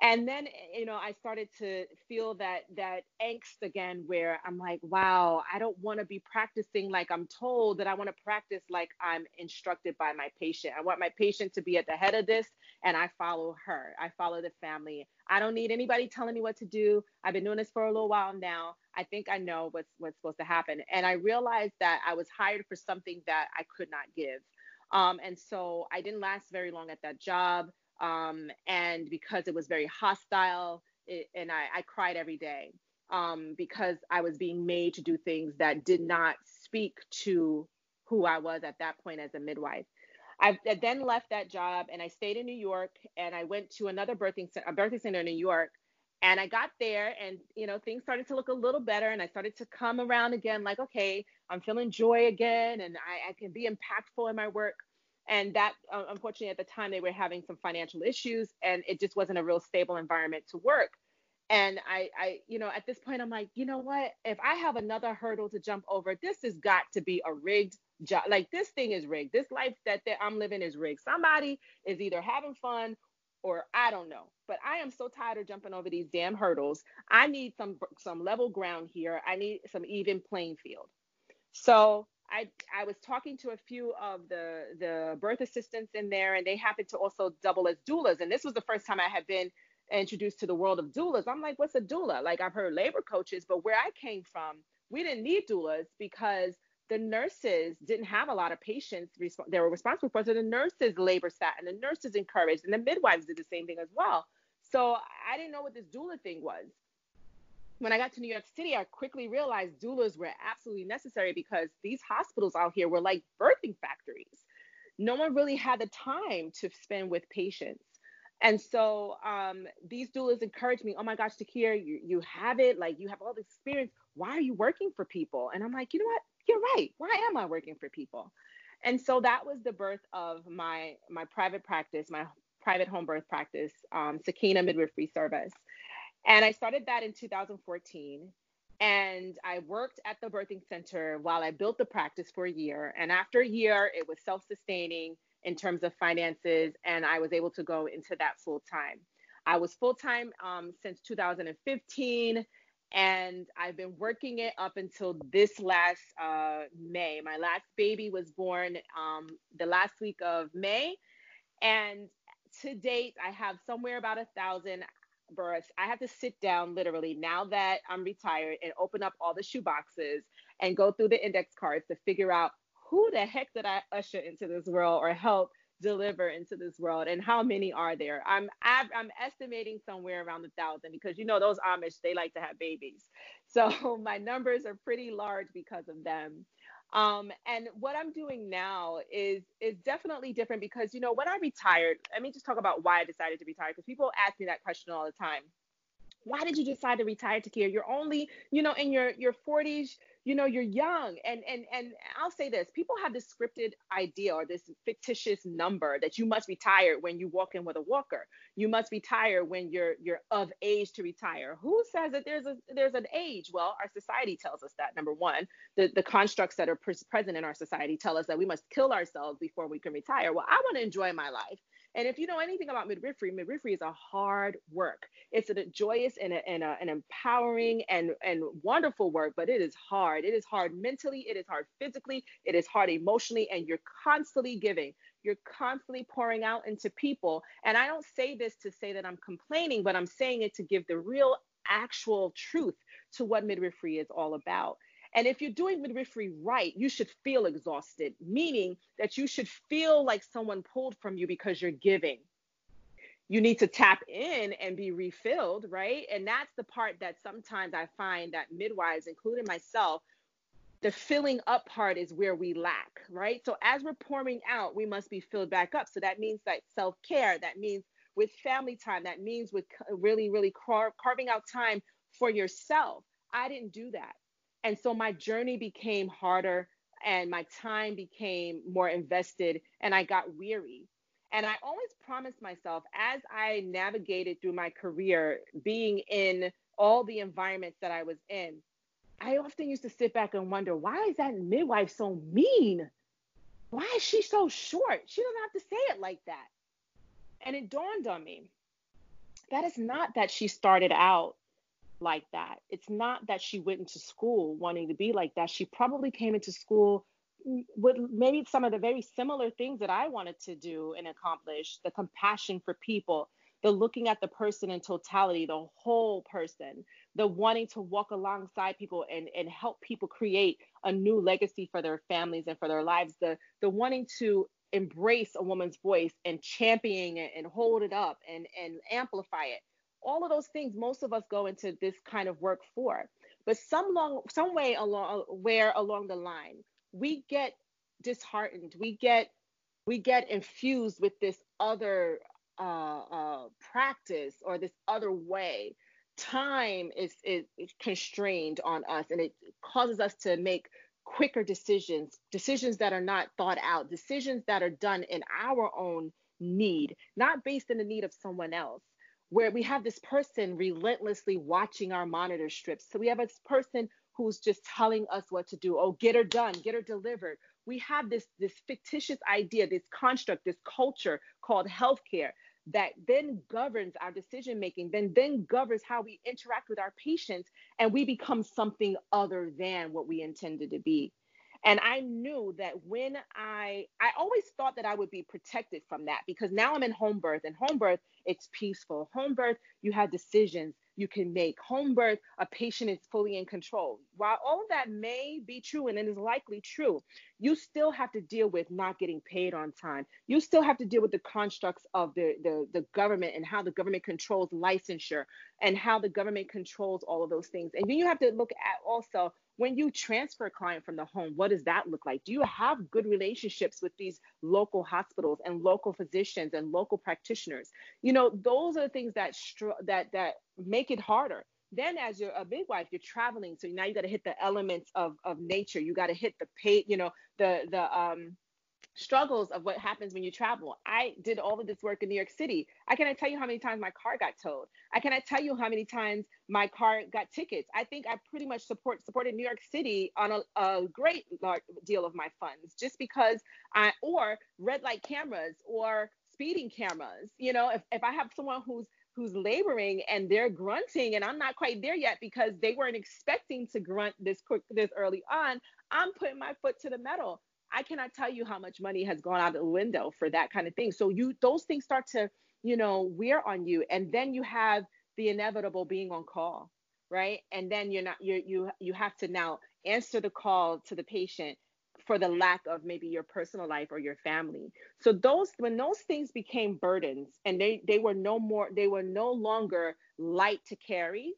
and then you know i started to feel that that angst again where i'm like wow i don't want to be practicing like i'm told that i want to practice like i'm instructed by my patient. I want my patient to be at the head of this and i follow her. I follow the family. I don't need anybody telling me what to do. I've been doing this for a little while now. I think i know what's what's supposed to happen. And i realized that i was hired for something that i could not give. Um, and so i didn't last very long at that job um, and because it was very hostile, it, and I, I, cried every day um, because I was being made to do things that did not speak to who I was at that point as a midwife. I then left that job and I stayed in New York and I went to another birthing a birthing center in New York and I got there and you know things started to look a little better and I started to come around again like okay I'm feeling joy again and I, I can be impactful in my work and that uh, unfortunately at the time they were having some financial issues and it just wasn't a real stable environment to work. And I, I you know at this point i'm like you know what? If i have another hurdle to jump over this has got to be a rigged job. Like this thing is rigged. This life that, that i'm living is rigged. Somebody is either having fun or i don't know. But i am so tired of jumping over these damn hurdles. I need some some level ground here. I need some even playing field. So I I was talking to a few of the the birth assistants in there, and they happened to also double as doulas. And this was the first time I had been introduced to the world of doulas. I'm like, what's a doula? Like I've heard labor coaches, but where I came from, we didn't need doulas because the nurses didn't have a lot of patients they were responsible for. So the nurses labor sat and the nurses encouraged, and the midwives did the same thing as well. So I didn't know what this doula thing was when I got to New York City, I quickly realized doulas were absolutely necessary because these hospitals out here were like birthing factories. No one really had the time to spend with patients. And so um, these doulas encouraged me, oh my gosh, Takia, you, you have it. Like you have all this experience. Why are you working for people? And I'm like, you know what? You're right. Why am I working for people? And so that was the birth of my my private practice, my private home birth practice, um, Sakina Midwifery Service. And I started that in 2014. And I worked at the birthing center while I built the practice for a year. And after a year, it was self sustaining in terms of finances, and I was able to go into that full time. I was full time um, since 2015, and I've been working it up until this last uh, May. My last baby was born um, the last week of May, and to date, I have somewhere about a thousand births. I have to sit down literally now that I'm retired and open up all the shoe boxes and go through the index cards to figure out who the heck did I usher into this world or help deliver into this world and how many are there i'm i'm estimating somewhere around a thousand because you know those amish they like to have babies so (laughs) my numbers are pretty large because of them um, and what i'm doing now is is definitely different because you know when i retired let me just talk about why i decided to retire because people ask me that question all the time why did you decide to retire Takia? You're only, you know, in your your 40s, you know you're young. And and and i'll say this people have this scripted idea or this fictitious number that you must retire when you walk in with a walker. You must retire when you're you're of age to retire. Who says that there's a there's an age? Well our society tells us that number one. The the constructs that are present in our society tell us that we must kill ourselves before we can retire. Well i want to enjoy my life and if you know anything about midwifery, midwifery is a hard work. It's a joyous and, a, and a, an empowering and, and wonderful work, but it is hard. It is hard mentally, it is hard physically, it is hard emotionally, and you're constantly giving. You're constantly pouring out into people. And I don't say this to say that I'm complaining, but I'm saying it to give the real actual truth to what midwifery is all about. And if you're doing midwifery right, you should feel exhausted, meaning that you should feel like someone pulled from you because you're giving. You need to tap in and be refilled, right? And that's the part that sometimes I find that midwives, including myself, the filling up part is where we lack, right? So as we're pouring out, we must be filled back up. So that means that self care, that means with family time, that means with really, really car- carving out time for yourself. I didn't do that. And so my journey became harder and my time became more invested and I got weary. And I always promised myself as I navigated through my career, being in all the environments that I was in, I often used to sit back and wonder, why is that midwife so mean? Why is she so short? She doesn't have to say it like that. And it dawned on me that is not that she started out like that. It's not that she went into school wanting to be like that. She probably came into school with maybe some of the very similar things that I wanted to do and accomplish the compassion for people, the looking at the person in totality, the whole person, the wanting to walk alongside people and, and help people create a new legacy for their families and for their lives, the, the wanting to embrace a woman's voice and championing it and hold it up and, and amplify it all of those things most of us go into this kind of work for. But some long some way along where along the line we get disheartened. We get we get infused with this other uh, uh, practice or this other way. Time is, is, constrained on us and it causes us to make quicker decisions decisions that are not thought out decisions that are done in our own need not based in the need of someone else where we have this person relentlessly watching our monitor strips. So we have this person who's just telling us what to do. Oh, get her done, get her delivered. We have this this fictitious idea, this construct, this culture called healthcare that then governs our decision making, then then governs how we interact with our patients, and we become something other than what we intended to be. And I knew that when I, I always thought that I would be protected from that because now I'm in home birth and home birth, it's peaceful. Home birth, you have decisions you can make. Home birth, a patient is fully in control. While all that may be true and it is likely true, you still have to deal with not getting paid on time. You still have to deal with the constructs of the, the, the government and how the government controls licensure and how the government controls all of those things. And then you have to look at also when you transfer a client from the home, what does that look like? Do you have good relationships with these local hospitals and local physicians and local practitioners? You know, those are the things that str- that that make it harder. Then, as you're a midwife, you're traveling, so now you got to hit the elements of of nature. You got to hit the pay, you know, the the um struggles of what happens when you travel. I did all of this work in New York City. I cannot tell you how many times my car got towed. I cannot tell you how many times my car got tickets. I think I pretty much support supported New York City on a, a great large deal of my funds just because I or red light cameras or speeding cameras. You know, if, if I have someone who's who's laboring and they're grunting and I'm not quite there yet because they weren't expecting to grunt this quick this early on, I'm putting my foot to the metal I cannot tell you how much money has gone out of the window for that kind of thing. So you those things start to, you know, wear on you. And then you have the inevitable being on call, right? And then you're not you you you have to now answer the call to the patient for the lack of maybe your personal life or your family. So those when those things became burdens and they they were no more they were no longer light to carry,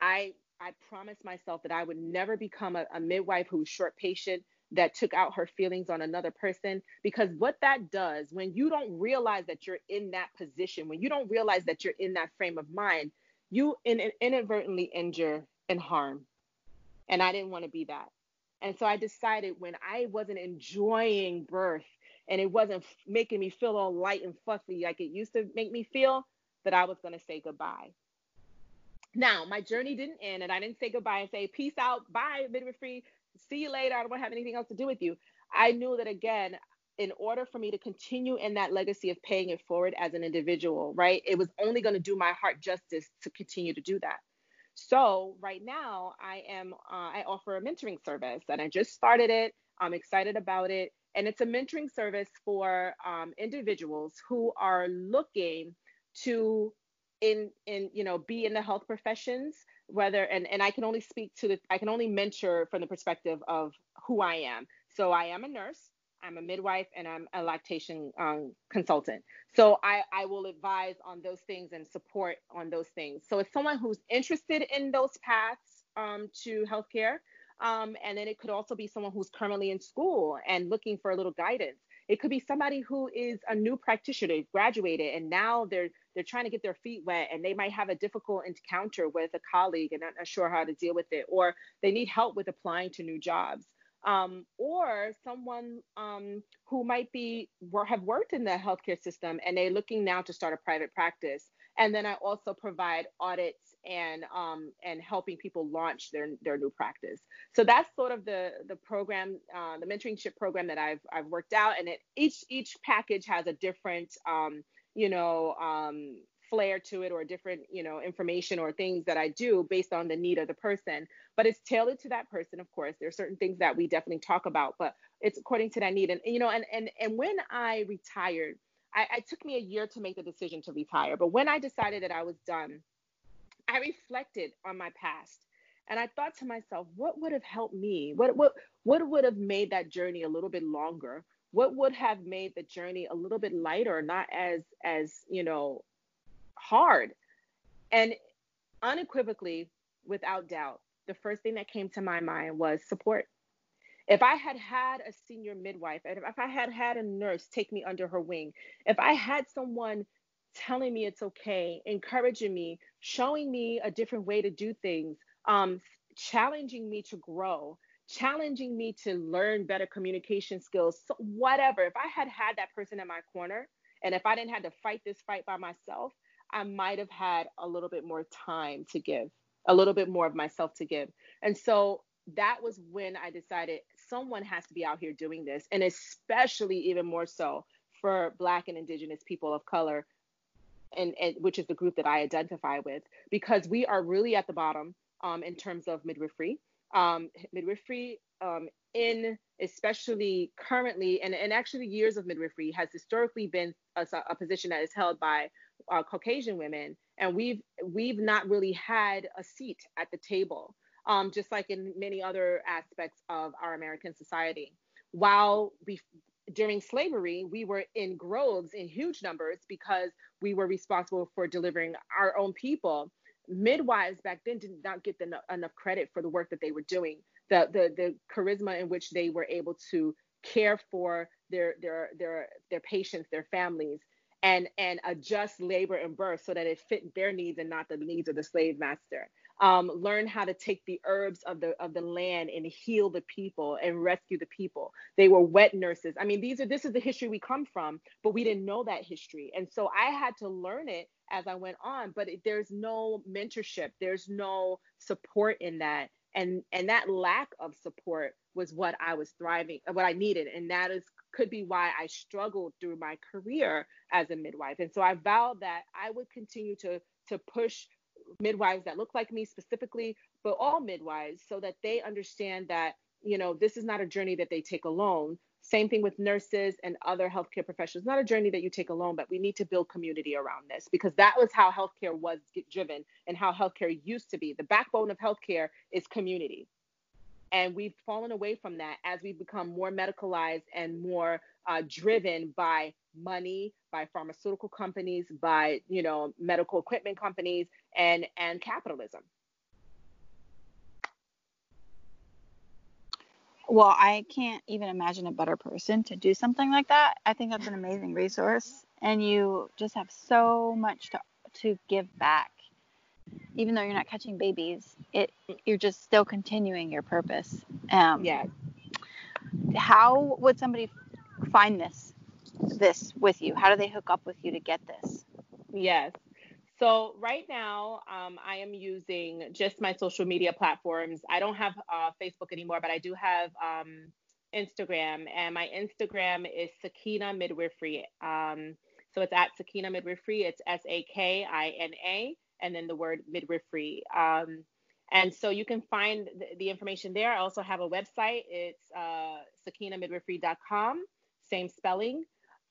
I I promised myself that I would never become a, a midwife who's short patient that took out her feelings on another person because what that does when you don't realize that you're in that position when you don't realize that you're in that frame of mind you in, inadvertently injure and harm. And i didn't want to be that. And so I decided when I wasn't enjoying birth and it wasn't making me feel all light and fluffy like it used to make me feel, that I was going to say goodbye. Now, my journey didn't end, and I didn't say goodbye and say, peace out, bye, midwifery, see you later. I don't want to have anything else to do with you. I knew that again, in order for me to continue in that legacy of paying it forward as an individual, right, it was only going to do my heart justice to continue to do that. So right now I am uh, I offer a mentoring service and I just started it. I'm excited about it. And it's a mentoring service for um, individuals who are looking to in in you know be in the health professions whether and and I can only speak to the I can only mentor from the perspective of who I am. So I am a nurse. I'm a midwife and I'm a lactation um, consultant. So I, I will advise on those things and support on those things. So it's someone who's interested in those paths um, to healthcare. Um, and then it could also be someone who's currently in school and looking for a little guidance. It could be somebody who is a new practitioner, graduated and now they're they're trying to get their feet wet and they might have a difficult encounter with a colleague and not sure how to deal with it, or they need help with applying to new jobs um, or someone um, who might be have worked in the healthcare system and they're looking now to start a private practice. And then I also provide audits and um, and helping people launch their their new practice. So that's sort of the the program, uh, the mentorship program that I've I've worked out. And it, each each package has a different um, you know um, flair to it or different you know information or things that i do based on the need of the person but it's tailored to that person of course there are certain things that we definitely talk about but it's according to that need and you know and and and when i retired I, it took me a year to make the decision to retire but when i decided that i was done i reflected on my past and I thought to myself, what would have helped me? What what what would have made that journey a little bit longer? What would have made the journey a little bit lighter, not as as you know hard. And unequivocally, without doubt, the first thing that came to my mind was support. If I had had a senior midwife, if I had had a nurse take me under her wing, if I had someone telling me it's okay, encouraging me, showing me a different way to do things, um, challenging me to grow, challenging me to learn better communication skills, so whatever. If I had had that person in my corner, and if I didn't have to fight this fight by myself, I might have had a little bit more time to give, a little bit more of myself to give. And so that was when I decided someone has to be out here doing this, and especially even more so for Black and Indigenous people of color, and, and which is the group that I identify with, because we are really at the bottom um, in terms of midwifery. Um, midwifery um, in especially currently and, and actually years of midwifery has historically been a, a position that is held by uh, Caucasian women, and we've we've not really had a seat at the table, um, just like in many other aspects of our American society. While we during slavery, we were in groves in huge numbers because we were responsible for delivering our own people. Midwives back then did not get the, enough credit for the work that they were doing, the, the the charisma in which they were able to care for their their their their patients, their families, and and adjust labor and birth so that it fit their needs and not the needs of the slave master. Um, learn how to take the herbs of the of the land and heal the people and rescue the people. They were wet nurses. I mean, these are this is the history we come from, but we didn't know that history, and so I had to learn it as I went on. But it, there's no mentorship, there's no support in that, and and that lack of support was what I was thriving, what I needed, and that is could be why I struggled through my career as a midwife. And so I vowed that I would continue to to push midwives that look like me specifically, but all midwives so that they understand that you know, this is not a journey that they take alone. Same thing with nurses and other healthcare professionals. Not a journey that you take alone, but we need to build community around this because that was how healthcare was driven and how healthcare used to be. The backbone of healthcare is community. And we've fallen away from that as we've become more medicalized and more uh, driven by money, by pharmaceutical companies, by you know medical equipment companies, and and capitalism. Well, I can't even imagine a better person to do something like that. I think that's an amazing resource, and you just have so much to to give back. Even though you're not catching babies, it you're just still continuing your purpose. Um, yeah. How would somebody find this this with you? How do they hook up with you to get this? Yes. So right now, um, I am using just my social media platforms. I don't have uh, Facebook anymore, but I do have um, Instagram, and my Instagram is Sakina Midwifery. Um, so it's at Sakina Midwifery. It's S A K I N A, and then the word midwifery. Um, and so you can find the, the, information there. I also have a website. It's uh, sakinamidwifery.com, same spelling.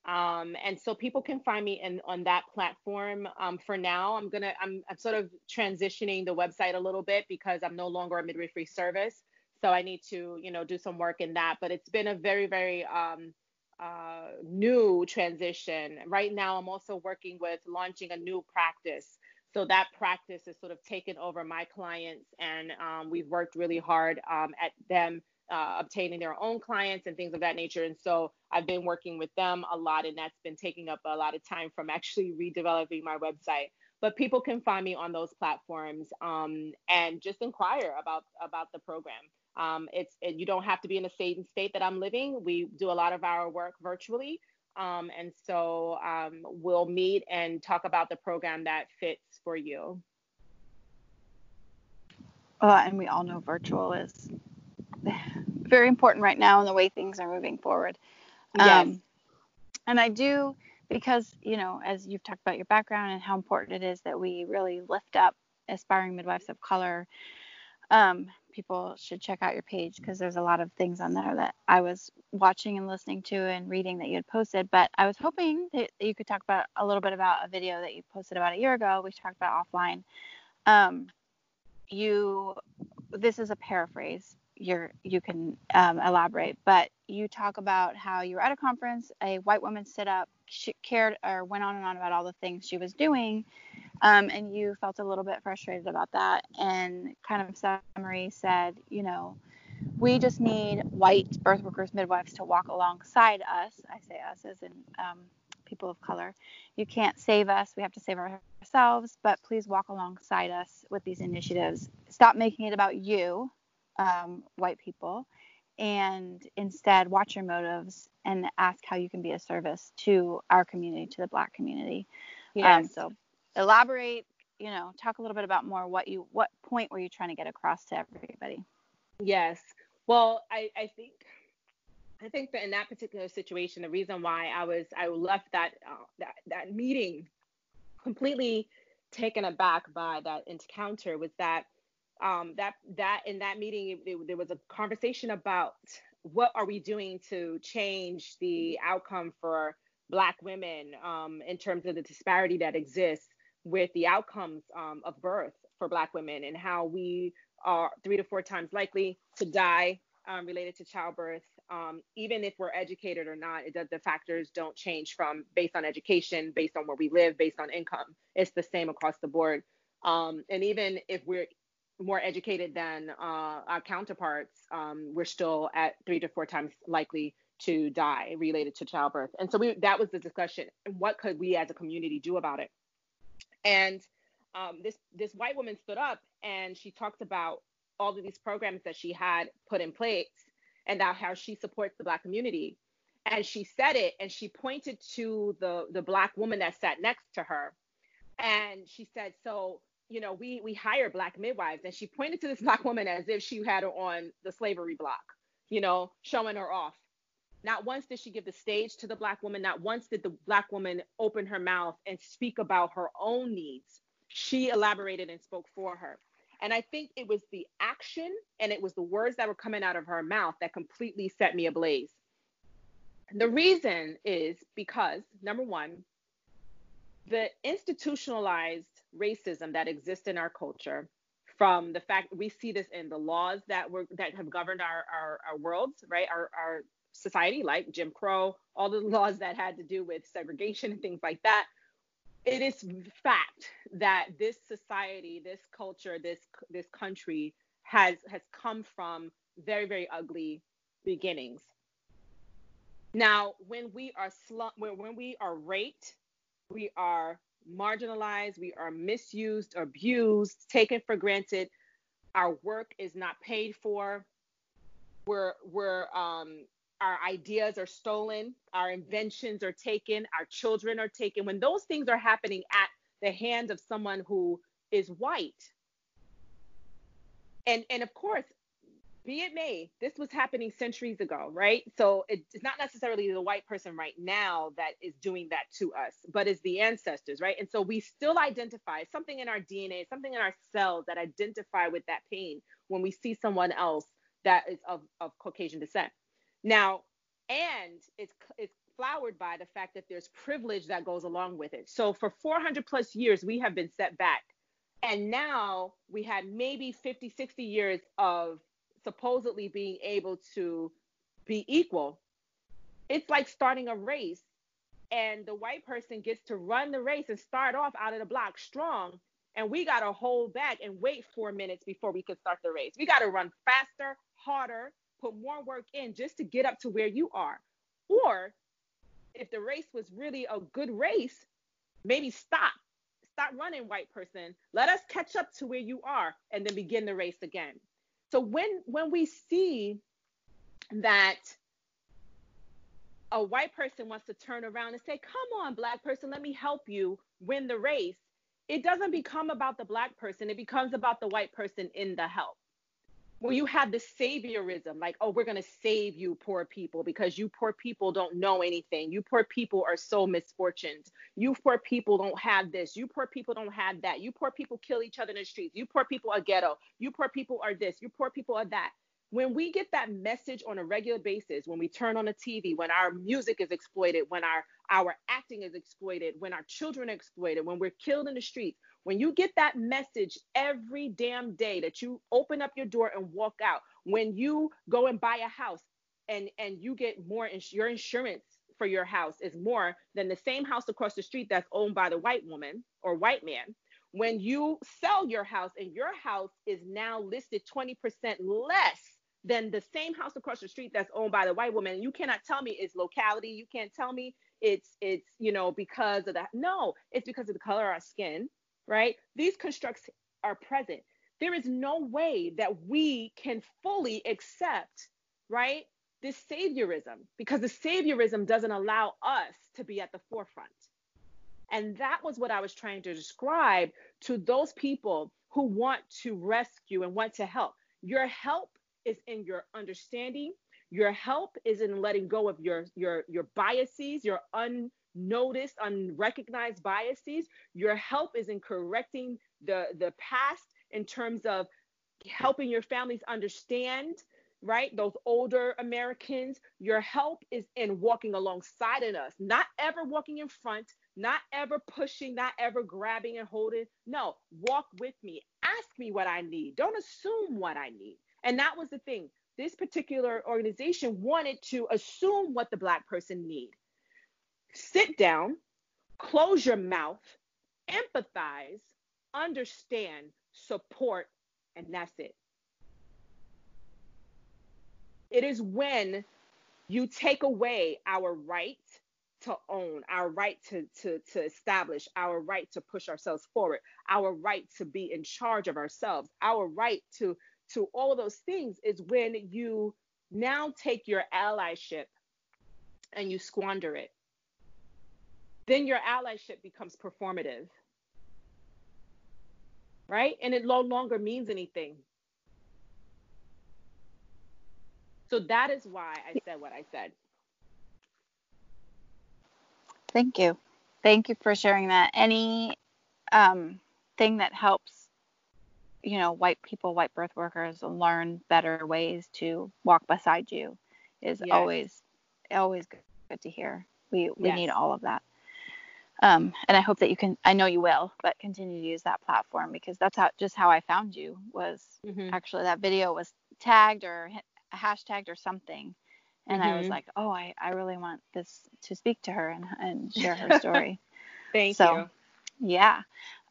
Um, and so people can find me in, on that platform. Um, for now, I'm gonna I'm, I'm sort of transitioning the website a little bit because I'm no longer a midwifery service. So I need to you know do some work in that. But it's been a very very um, uh, new transition. Right now, I'm also working with launching a new practice. So that practice is sort of taken over my clients, and um, we've worked really hard um, at them uh, obtaining their own clients and things of that nature. And so I've been working with them a lot, and that's been taking up a lot of time from actually redeveloping my website. But people can find me on those platforms um, and just inquire about about the program. Um, it's it, you don't have to be in the same state that I'm living. We do a lot of our work virtually, um, and so um, we'll meet and talk about the program that fits for you. Uh, and we all know virtual is very important right now in the way things are moving forward. Yes. Um, and I do because, you know, as you've talked about your background and how important it is that we really lift up aspiring midwives of color, um, people should check out your page because there's a lot of things on there that I was watching and listening to and reading that you had posted. But I was hoping that you could talk about a little bit about a video that you posted about a year ago. We talked about offline. Um, you, this is a paraphrase, you're you can um, elaborate. But you talk about how you were at a conference, a white woman stood up, she cared or went on and on about all the things she was doing, um, and you felt a little bit frustrated about that. And kind of summary said, you know, we just need white birth workers, midwives to walk alongside us. I say us as in um, people of color. You can't save us. We have to save ourselves, but please walk alongside us with these initiatives. Stop making it about you um, white people and instead watch your motives and ask how you can be a service to our community, to the Black community. Yes. Um, so elaborate, you know, talk a little bit about more what you, what point were you trying to get across to everybody? Yes. Well, I, I think, I think that in that particular situation, the reason why I was, I left that, uh, that, that meeting completely taken aback by that encounter was that um, that that in that meeting it, there was a conversation about what are we doing to change the outcome for black women um, in terms of the disparity that exists with the outcomes um, of birth for black women and how we are three to four times likely to die um, related to childbirth. Um, even if we're educated or not it does, the factors don't change from based on education based on where we live based on income. It's the same across the board. Um, and even if we're more educated than uh, our counterparts, um, we're still at three to four times likely to die related to childbirth. And so we, that was the discussion. And what could we as a community do about it? And um, this this white woman stood up and she talked about all of these programs that she had put in place and that how she supports the black community. And she said it and she pointed to the the black woman that sat next to her. And she said, so you know, we we hire black midwives, and she pointed to this (laughs) black woman as if she had her on the slavery block, you know, showing her off. Not once did she give the stage to the black woman. Not once did the black woman open her mouth and speak about her own needs. She elaborated and spoke for her. And I think it was the action and it was the words that were coming out of her mouth that completely set me ablaze. The reason is because, number one, the institutionalized racism that exists in our culture from the fact we see this in the laws that were that have governed our our, our worlds right? Our, our society like jim crow all the (laughs) laws that had to do with segregation and things like that. It is fact that this society this culture this this country has has come from very very ugly beginnings. Now when we are slum when, when we are raped we are marginalized, we are misused, abused, taken for granted. Our work is not paid for. We're we're um our ideas are stolen, our inventions are taken, our children are taken. When those things are happening at the hands of someone who is white. And and of course, be it may, this was happening centuries ago, right? So it's not necessarily the white person right now that is doing that to us, but it's the ancestors, right? And so we still identify something in our DNA, something in our cells that identify with that pain when we see someone else that is of, of Caucasian descent. Now, and it's it's flowered by the fact that there's privilege that goes along with it. So for 400 plus years, we have been set back. And now we had maybe 50, 60 years of supposedly being able to be equal, it's like starting a race and the white person gets to run the race and start off out of the block strong. And we got to hold back and wait four minutes before we can start the race. We got to run faster harder put more work in just to get up to where you are. Or if the race was really a good race maybe stop stop running white person. Let us catch up to where you are and then begin the race again so when when we see that a white person wants to turn around and say, "Come on, black person, let me help you win the race." It doesn't become about the black person, it becomes about the white person in the help when you have the saviorism, like, oh, we're going to save you, poor people, because you poor people don't know anything. You poor people are so misfortuned. You poor people don't have this. You poor people don't have that. You poor people kill each other in the streets. You poor people are ghetto. You poor people are this. You poor people are that. When we get that message on a regular basis, when we turn on the TV, when our music is exploited, when our our acting is exploited, when our children are exploited, when we're killed in the streets, when you get that message every damn day that you open up your door and walk out, when you go and buy a house and and you get more ins- your insurance for your house is more than the same house across the street that's owned by the white woman or white man. When you sell your house and your house is now listed 20% less than the same house across the street that's owned by the white woman, you cannot tell me it's locality. You can't tell me it's it's you know because of that. No, it's because of the color of our skin right? These constructs are present. There is no way that we can fully accept, right, this saviorism because the saviorism doesn't allow us to be at the forefront. And that was what I was trying to describe to those people who want to rescue and want to help. Your help is in your understanding. Your help is in letting go of your your your biases, your un unnoticed, unrecognized biases. Your help is in correcting the, the past in terms of helping your families understand, right? Those older Americans. Your help is in walking alongside of us, not ever walking in front, not ever pushing, not ever grabbing and holding. No, walk with me. Ask me what I need. Don't assume what I need. And that was the thing. This particular organization wanted to assume what the Black person need sit down, close your mouth, empathize, understand, support, and that's it. It is when you take away our right to own, our right to, to, to establish, our right to push ourselves forward, our right to be in charge of ourselves, our right to to all those things is when you now take your allyship and you squander it then your allyship becomes performative. Right? And it no longer means anything. So that is why I said what I said. Thank you. Thank you for sharing that. Any um, thing that helps you know, white people, white birth workers learn better ways to walk beside you is yes. always always good to hear. We we yes. need all of that. Um, and I hope that you can. I know you will, but continue to use that platform because that's how just how I found you was mm-hmm. actually that video was tagged or hashtagged or something, and mm-hmm. I was mm-hmm. like, oh, I I really want this to speak to her and and (laughs) share her story. Thank so, you. Yeah.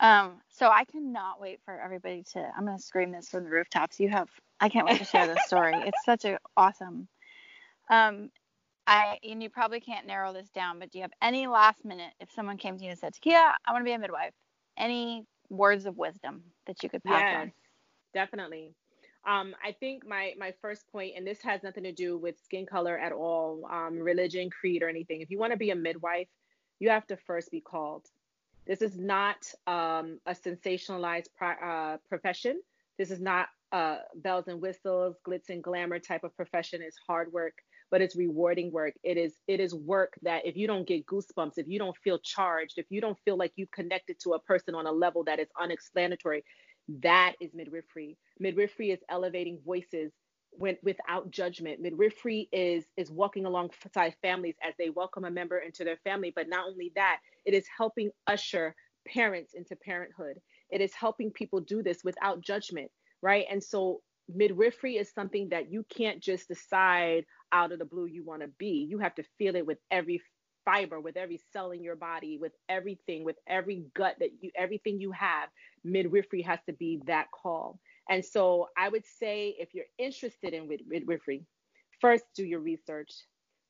Um, so I cannot wait for everybody to. I'm gonna scream this from the rooftops. You have. I can't wait to share this story. it's such a awesome. Um, I and you probably can't narrow this down, but do you have any last minute if someone came to you and said, "Kia, I want to be a midwife." Any words of wisdom that you could pass yes, on? Definitely. Um, I think my my first point, and this has nothing to do with skin color at all, um, religion, creed, or anything. If you want to be a midwife, you have to first be called. This is not um, a sensationalized pro- uh, profession. This is not uh, bells and whistles, glitz and glamour type of profession. It's hard work but it's rewarding work. It is it is work that if you don't get goosebumps, if you don't feel charged, if you don't feel like you've connected to a person on a level that is unexplanatory, that is midwifery. Midwifery is elevating voices when, without judgment. Midwifery is is walking alongside families as they welcome a member into their family. But not only that, it is helping usher parents into parenthood. It is helping people do this without judgment, right? And so midwifery is something that you can't just decide out of the blue you want to be. You have to feel it with every fiber, with every cell in your body, with everything, with every gut that you, everything you have. Midwifery has to be that call. And so I would say if you're interested in midwifery, first do your research,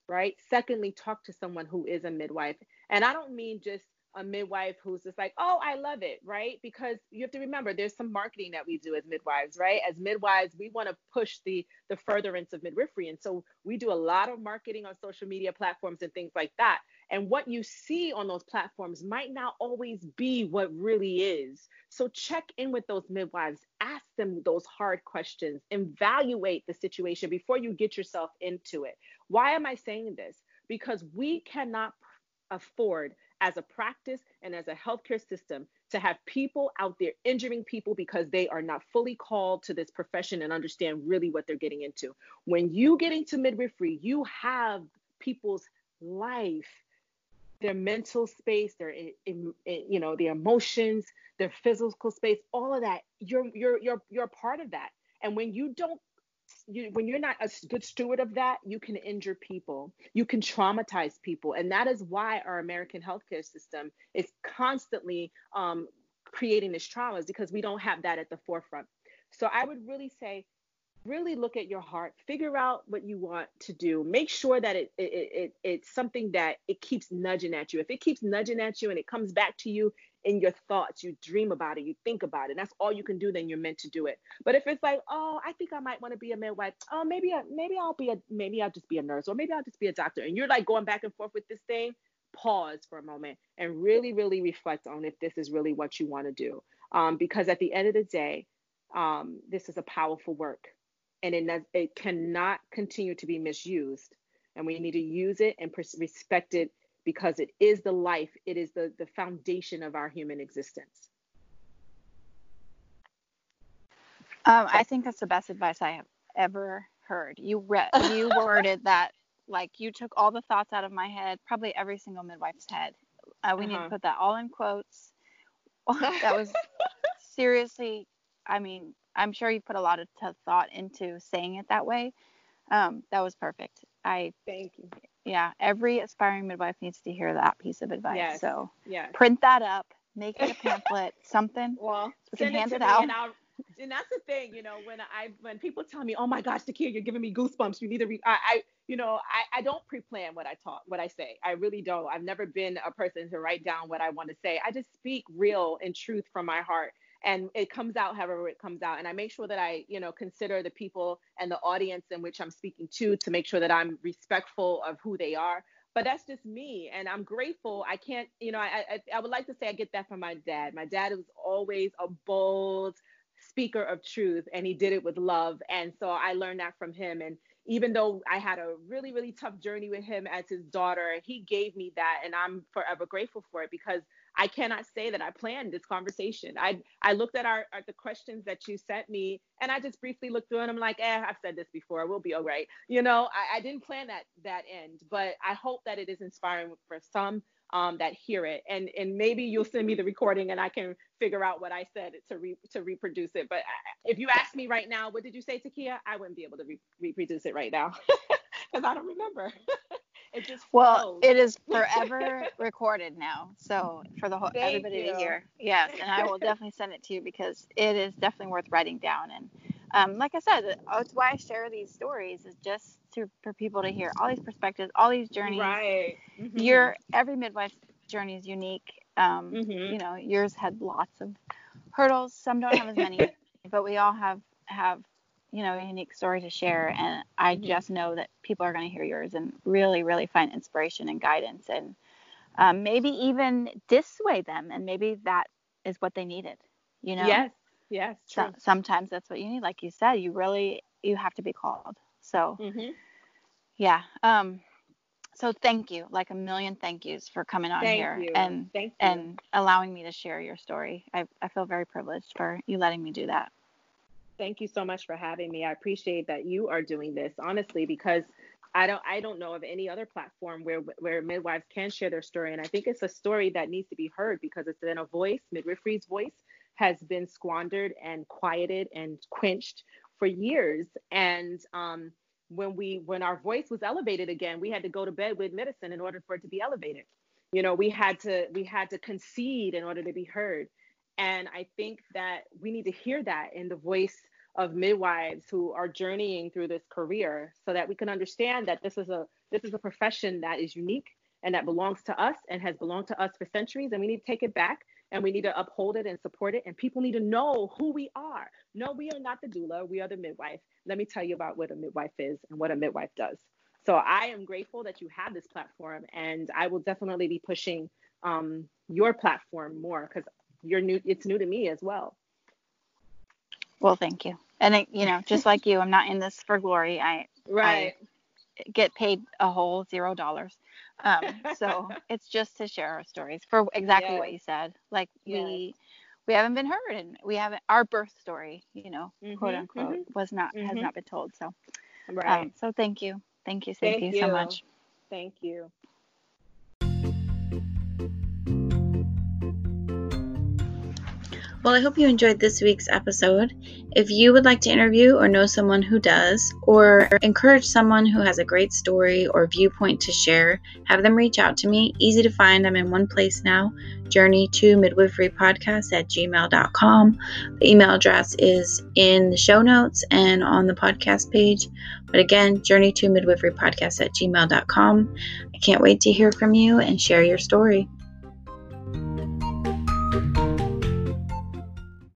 right? Secondly, talk to someone who is a midwife. And I don't mean just a midwife who's just like, oh, I love it, right? Because you have to remember there's some marketing that we do as midwives, right? As midwives, we want to push the the furtherance of midwifery. And so we do a lot of marketing on social media platforms and things like that. And what you see on those platforms might not always be what really is. So check in with those midwives, ask them those hard questions, evaluate the situation before you get yourself into it. Why am I saying this? Because we cannot afford as a practice and as a healthcare system to have people out there injuring people because they are not fully called to this profession and understand really what they're getting into. When you get into midwifery, you have people's life, their mental space, their eh, eh, eh, you know, their emotions, their physical space, all of that. You're you're you're you're part of that. And when you don't you, when you're not a good steward of that, you can injure people, you can traumatize people, and that is why our American healthcare system is constantly um, creating these traumas because we don't have that at the forefront. So I would really say, really look at your heart, figure out what you want to do, make sure that it, it, it it's something that it keeps nudging at you. If it keeps nudging at you and it comes back to you in your thoughts. You dream about it, you think about it. That's all you can do. Then you're meant to do it. But if it's like, oh, I think I might want to be a midwife. Oh, maybe, I, maybe I'll be a, maybe I'll just be a nurse, or maybe I'll just be a doctor. And you're like going back and forth with this thing. Pause for a moment and really, really reflect on if this is really what you want to do. Um, because at the end of the day, um, this is a powerful work, and it, it cannot continue to be misused. And we need to use it and respect it because it is the life, it is the, the foundation of our human existence. Um, I think that's the best advice I have ever heard. You read, you (laughs) worded that like you took all the thoughts out of my head, probably every single midwife's head. Uh, we uh-huh. need to uh-huh. put that all in quotes. (laughs) that was (laughs) seriously, I mean, I'm sure you put a lot of t- thought into saying it that way. Um, that was perfect. I thank you yeah, every aspiring midwife needs to hear that piece of advice. Yes. So yes. print that up, make it a (laughs) pamphlet, something. Well, we can hand it, it out. And, and, that's the thing, you know, when I when people tell me, "Oh my gosh, Takia, you're giving me goosebumps," you need to read. I, I you know, I, I don't pre-plan what I talk, what I say. I really don't. I've never been a person to write down what I want to say. I just speak real and truth from my heart and it comes out however it comes out. And i make sure that i you know consider the people and the audience in which i'm speaking to to make sure that i'm respectful of who they are. But that's just me and i'm grateful. I can't you know I, I i would like to say i get that from my dad. My dad was always a bold speaker of truth and he did it with love. And so i learned that from him. And even though I had a really, really tough journey with him as his daughter, he gave me that. And I'm forever grateful for it because I cannot say that I planned this conversation. I I looked at our at the questions that you sent me and I just briefly looked through and I'm like, eh, I've said this before. We'll be all right. You know, I, I didn't plan that that end, but I hope that it is inspiring for some um, that hear it. And and maybe you'll send me the recording and I can figure out what I said to re, to reproduce it. But if you ask me right now, what did you say, Takia? I wouldn't be able to re- reproduce it right now (laughs) because I don't remember. (laughs) it just well, it is (laughs) forever recorded now, so for the whole Thank everybody you. to hear. Yes, and I will (laughs) definitely send it to you because it is definitely worth writing down. And um, like I said, that's why I share these stories is just to for people to hear all these perspectives, all these journeys. Right. Mm-hmm. Your every midwife journey is unique. Um, mm-hmm. You know, yours had lots of hurdles. Some don't have as many, (laughs) but we all have have you know a unique story to share. And I mm-hmm. just know that people are going to hear yours and really, really find inspiration and guidance, and um, maybe even dissuade them. And maybe that is what they needed. You know. Yes. Yes. So, sometimes that's what you need. Like you said, you really you have to be called. So. Mm-hmm. Yeah. Um, so thank you, like a million thank yous for coming on thank here you. and thank you. and allowing me to share your story. I, I feel very privileged for you letting me do that. Thank you so much for having me. I appreciate that you are doing this, honestly, because I don't I don't know of any other platform where where midwives can share their story, and I think it's a story that needs to be heard because it's been a voice. Midwifery's voice has been squandered and quieted and quenched for years, and um, when we when our voice was elevated again we had to go to bed with medicine in order for it to be elevated you know we had to we had to concede in order to be heard and i think that we need to hear that in the voice of midwives who are journeying through this career so that we can understand that this is a this is a profession that is unique and that belongs to us and has belonged to us for centuries and we need to take it back and we need to uphold it and support it. And people need to know who we are. No, we are not the doula, we are the midwife. Let me tell you about what a midwife is and what a midwife does. So I am grateful that you have this platform, and I will definitely be pushing um, your platform more because you're new. It's new to me as well. Well, thank you. And it, you know, just like you, I'm not in this for glory. I right. I get paid a whole zero dollars. Um, so (laughs) it's just to share our stories for exactly yes. what you said. Like yes. we we haven't been heard and we haven't our birth story, you know, mm-hmm, quote unquote, mm-hmm. was not mm-hmm. has not been told. So right. Um, so thank you. Thank you, thank, thank you so much. Thank you. Well, I hope you enjoyed this week's episode. If you would like to interview or know someone who does, or encourage someone who has a great story or viewpoint to share, have them reach out to me. Easy to find. I'm in one place now journey to midwifery podcast at gmail.com. The email address is in the show notes and on the podcast page. But again, journey to midwifery podcast at gmail.com. I can't wait to hear from you and share your story.